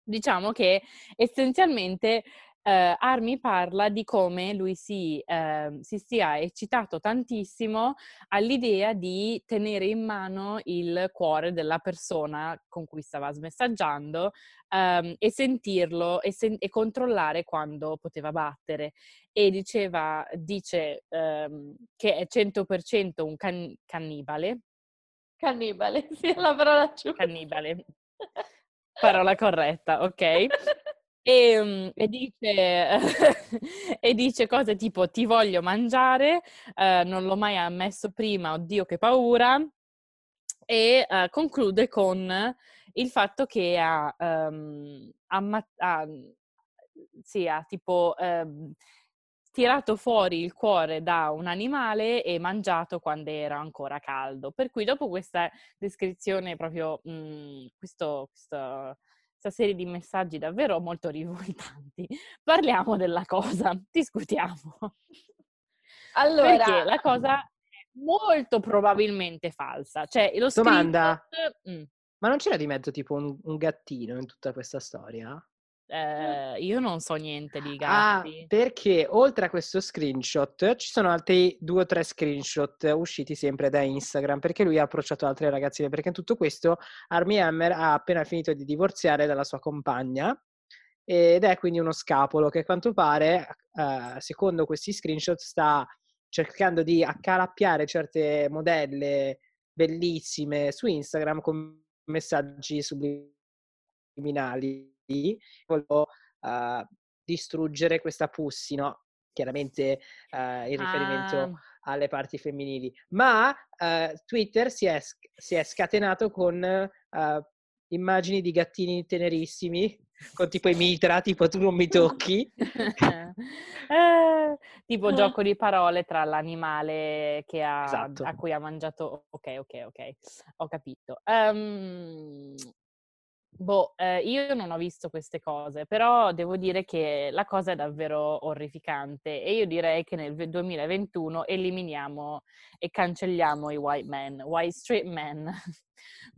S4: diciamo che essenzialmente eh, Armi parla di come lui si, eh, si sia eccitato tantissimo all'idea di tenere in mano il cuore della persona con cui stava smessaggiando ehm, e sentirlo e, sen- e, controllare quando poteva battere. E diceva, dice ehm, che è 100% un can- cannibale.
S2: Cannibale, sì, la parola giusta.
S4: Cannibale. Parola corretta, ok? E, ehm, e, dice, e, dice, cose tipo ti voglio mangiare, eh, non l'ho mai ammesso prima, oddio che paura, e eh, conclude con il fatto che ha, um, amma- ha, sì, ha tipo um, tirato fuori il cuore da un animale e mangiato quando era ancora caldo. Per cui dopo questa descrizione, proprio mh, mhmm, questo, questo, questa serie di messaggi davvero molto rivoltanti, parliamo della cosa, discutiamo.
S2: Allora,
S4: perché la cosa è molto probabilmente falsa. Cioè, lo
S3: Domanda, mm. ma non c'era di mezzo tipo un, un gattino in tutta questa storia?
S4: Eh, io non so niente di
S3: Ah,
S4: gatti.
S3: perché oltre a questo screenshot ci sono altri due o tre screenshot usciti sempre da Instagram perché lui ha approcciato altre ragazzine perché in tutto questo Armie Hammer ha appena finito di divorziare dalla sua compagna ed è quindi uno scapolo che a quanto pare, eh, secondo questi screenshot, sta cercando di accalappiare certe modelle bellissime su Instagram con messaggi subliminali volevo uh, distruggere questa pussy, no? Chiaramente uh, in riferimento ah. alle parti femminili. Ma uh, Twitter si è, si è, scatenato con immagini di gattini tenerissimi con tipo i mitra, tipo tu non mi tocchi.
S4: eh, tipo gioco di parole tra l'animale ha, esatto. a cui ha mangiato. Ok, ok, ok, ho capito. Um, Boh, eh, io non ho visto queste cose, però devo dire che la cosa è davvero orrificante e io direi che nel 2021 eliminiamo e cancelliamo i white men, white street men,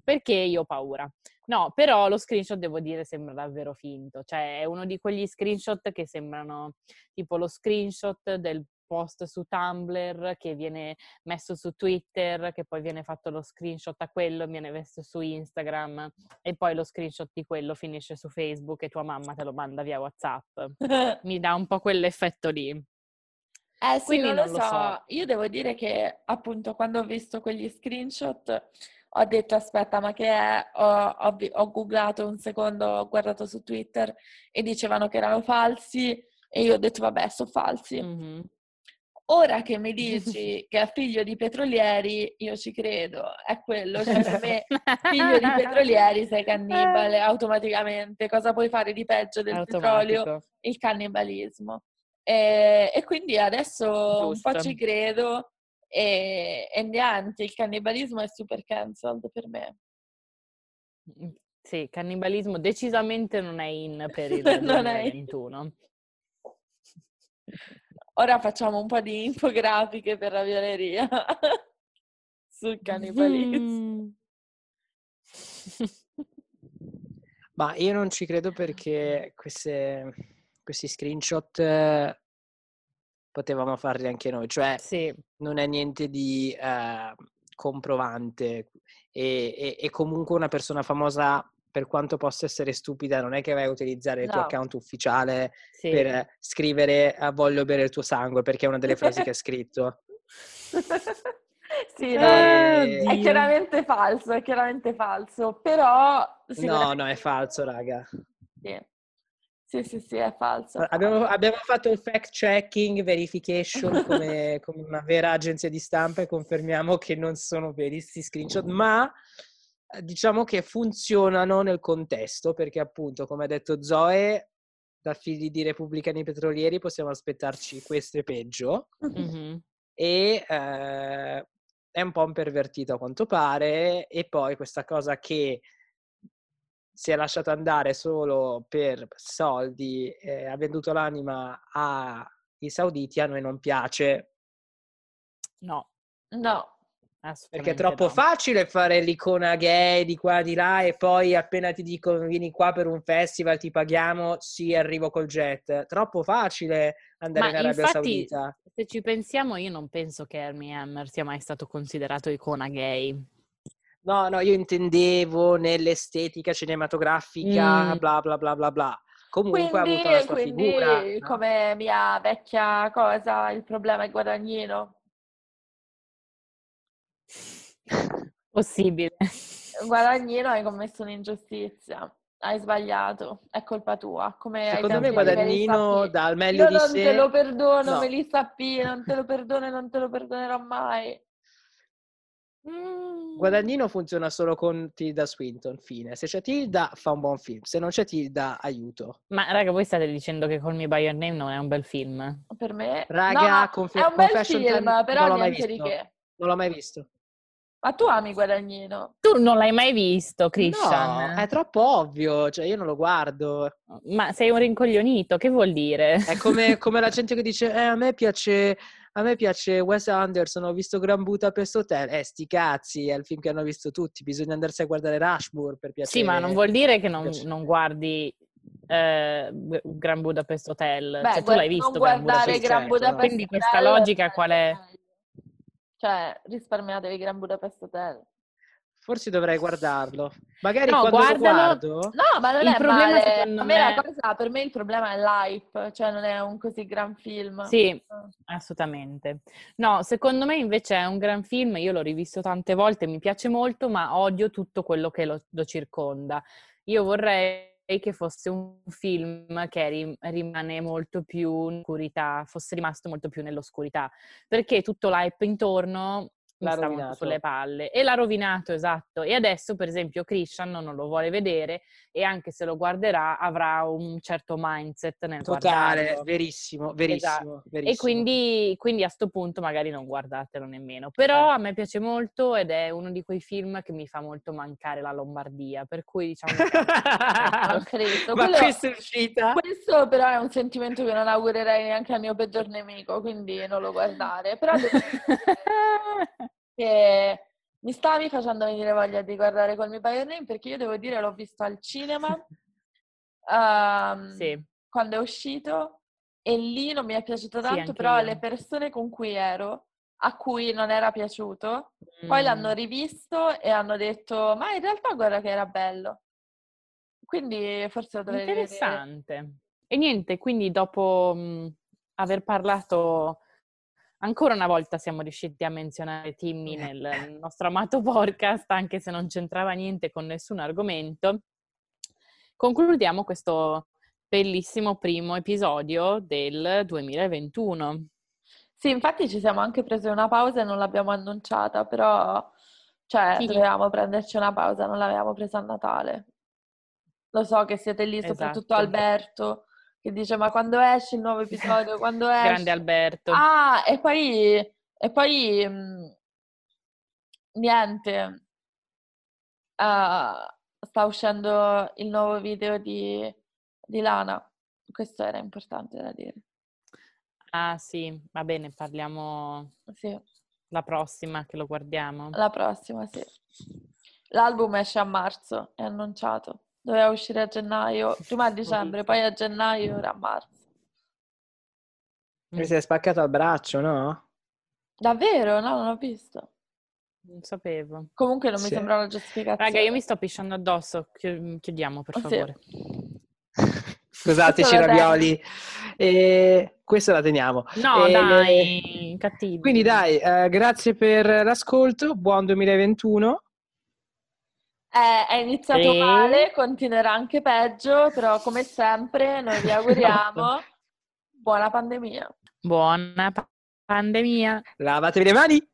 S4: perché io ho paura. No, però lo screenshot devo dire sembra davvero finto, cioè è uno di quegli screenshot che sembrano tipo lo screenshot del post su Tumblr che viene messo su Twitter, che poi viene fatto lo screenshot a quello, viene messo su Instagram e poi lo screenshot di quello finisce su Facebook e tua mamma te lo manda via WhatsApp. Mi dà un po' quell'effetto lì.
S2: Eh sì, Quindi non, non lo, so. so. Io devo dire che appunto quando ho visto quegli screenshot ho detto aspetta ma che è? Ho, ho, ho googlato un secondo, ho guardato su Twitter e dicevano che erano falsi e io ho detto vabbè sono falsi. Mm-hmm. Ora che mi dici che è figlio di petrolieri, io ci credo, è quello, cioè per me figlio di petrolieri sei cannibale automaticamente, cosa puoi fare di peggio del petrolio? Il cannibalismo. E, e quindi adesso Giusto. un po' ci credo e, e niente, il cannibalismo è super cancelled per me.
S4: Mm, sì, cannibalismo decisamente non è in per il 2021.
S2: Ora facciamo un po' di infografiche per la violeria sul cannibalismo. Mm.
S3: Ma io non ci credo perché queste, questi screenshot eh, potevamo farli anche noi, cioè sì. non è niente di eh, comprovante e, e, e, comunque una persona famosa per quanto possa essere stupida, non è che vai a utilizzare il no. tuo account ufficiale sì. per scrivere ah, voglio bere il tuo sangue, perché è una delle frasi che ha scritto.
S2: sì, no, eh, è chiaramente falso, è chiaramente falso, però...
S3: No, no, è falso, raga.
S2: Sì. Sì, sì, sì, è falso.
S3: Abbiamo, abbiamo fatto il fact checking, verification come, come, una vera agenzia di stampa e confermiamo che non sono veri questi screenshot, ma diciamo che funzionano nel contesto, perché appunto, come ha detto Zoe, da figli di repubblicani petrolieri possiamo aspettarci questo e peggio. Mm-hmm. E eh, è un po' impervertito a quanto pare. E poi questa cosa che si è lasciato andare solo per soldi, eh, ha venduto l'anima ai sauditi, a noi non piace.
S4: No.
S2: No,
S3: Perché è troppo no. facile fare l'icona gay di qua di là e poi appena ti dicono vieni qua per un festival ti paghiamo, sì arrivo col jet. Troppo facile andare Ma in Arabia infatti, Saudita.
S4: Se ci pensiamo io non penso che Hermie Hammer sia mai stato considerato icona gay.
S3: No, no, io intendevo nell'estetica cinematografica, mm. bla bla bla bla bla. Comunque quindi, ha avuto la sua
S2: quindi,
S3: figura.
S2: No? come mia vecchia cosa, il problema è Guadagnino.
S4: Possibile.
S2: Guadagnino hai commesso un'ingiustizia. Hai sbagliato, è colpa tua. Come
S3: Secondo me Guadagnino dal meglio
S2: Io
S3: di
S2: non
S3: sé...
S2: te lo perdono, no. Melissa P, non te lo perdono e non te lo perdonerò mai.
S3: Mm. Guadagnino funziona solo con Tilda Swinton, fine. Se c'è Tilda fa un buon film, se non c'è Tilda aiuto.
S4: Ma raga, voi state dicendo che Call Me By Your Name non è un bel film?
S2: Per me...
S3: Raga,
S2: no, conf- è un bel film, Time, però
S3: non
S2: niente di che.
S3: Non l'ho mai visto.
S2: Ma tu ami Guadagnino?
S4: Tu non l'hai mai visto, Christian?
S3: No, è troppo ovvio, cioè io non lo guardo.
S4: Ma sei un rincoglionito, che vuol dire?
S3: È come, come la gente che dice, eh, a me piace a me piace Wes Anderson, ho visto Gran Budapest Hotel. Eh, sti cazzi, è il film che hanno visto tutti. Bisogna andarsi a guardare Rushmore per piacere.
S4: Sì, ma non vuol dire che non, non guardi eh, Gran Budapest Hotel.
S2: Beh,
S4: cioè, tu l'hai visto
S2: Gran
S4: Budapest,
S2: Gran Budapest
S4: Hotel. Quindi questa logica qual è?
S2: Cioè, risparmiatevi Gran Budapest Hotel.
S3: Forse dovrei guardarlo. Magari no, quando guardalo... guardo...
S2: No, ma non il è problema male. Me, me... Cosa, per me il problema è l'hype, cioè non è un così gran film.
S4: Sì, assolutamente. No, secondo me invece è un gran film, io l'ho rivisto tante volte, mi piace molto, ma odio tutto quello che lo, lo circonda. Io vorrei che fosse un film che rim- rimane molto più in oscurità, fosse rimasto molto più nell'oscurità, perché tutto l'hype intorno l'ha rovinato. sulle palle e l'ha rovinato, esatto. E adesso, per esempio, Christian non lo vuole vedere e anche se lo guarderà avrà un certo mindset nel
S3: Totale,
S4: guardarlo.
S3: verissimo, verissimo, esatto. verissimo.
S4: E quindi, quindi a sto punto magari non guardatelo nemmeno. Però eh. a me piace molto ed è uno di quei film che mi fa molto mancare la Lombardia, per cui diciamo
S2: credo.
S3: Ma Quello, questa è uscita?
S2: Questo però è un sentimento che non augurerei neanche al mio peggior nemico, quindi non lo guardare. Però che mi stavi facendo venire voglia di guardare Call Me By Your Name perché io devo dire l'ho visto al cinema um,
S4: sì.
S2: quando è uscito e lì non mi è piaciuto tanto, sì, però io. le persone con cui ero a cui non era piaciuto, mm. poi l'hanno rivisto e hanno detto ma in realtà guarda che era bello. Quindi forse lo dovrei
S4: Interessante.
S2: Vedere.
S4: E niente, quindi dopo mh, aver parlato Ancora una volta siamo riusciti a menzionare Timmy eh. nel nostro amato podcast, anche se non c'entrava niente con nessun argomento. Concludiamo questo bellissimo primo episodio del 2021.
S2: Sì, infatti ci siamo anche presi una pausa e non l'abbiamo annunciata, però cioè, sì. dovevamo prenderci una pausa, non l'avevamo presa a Natale. Lo so che siete lì, esatto. soprattutto Alberto, che dice ma quando esce il nuovo episodio? Quando esce?
S4: Grande Alberto.
S2: Ah, e poi, e poi mh, mm, niente, uh, sta uscendo il nuovo video di, di Lana, questo era importante da dire.
S4: Ah sì, va bene, parliamo
S2: sì.
S4: la prossima che lo guardiamo.
S2: La prossima, sì. L'album esce a marzo, è annunciato. Doveva uscire a gennaio, prima a dicembre, poi a gennaio, ora a marzo.
S3: Mi sei spaccato al braccio, no?
S2: Davvero? No, non l'ho visto.
S4: Non sapevo.
S2: Comunque non sì. mi sembra una giustificazione.
S4: Raga, io mi sto pisciando addosso. Chiudiamo, per oh, favore.
S2: Sì.
S3: Scusateci, ravioli. E questa la teniamo.
S4: No, e... dai, cattivo.
S3: Quindi dai, eh, grazie per l'ascolto. Buon 2021.
S2: Eh, è iniziato e... male, continuerà anche peggio, però come sempre noi vi auguriamo buona pandemia.
S4: Buona pa- pandemia.
S3: Lavatevi le mani.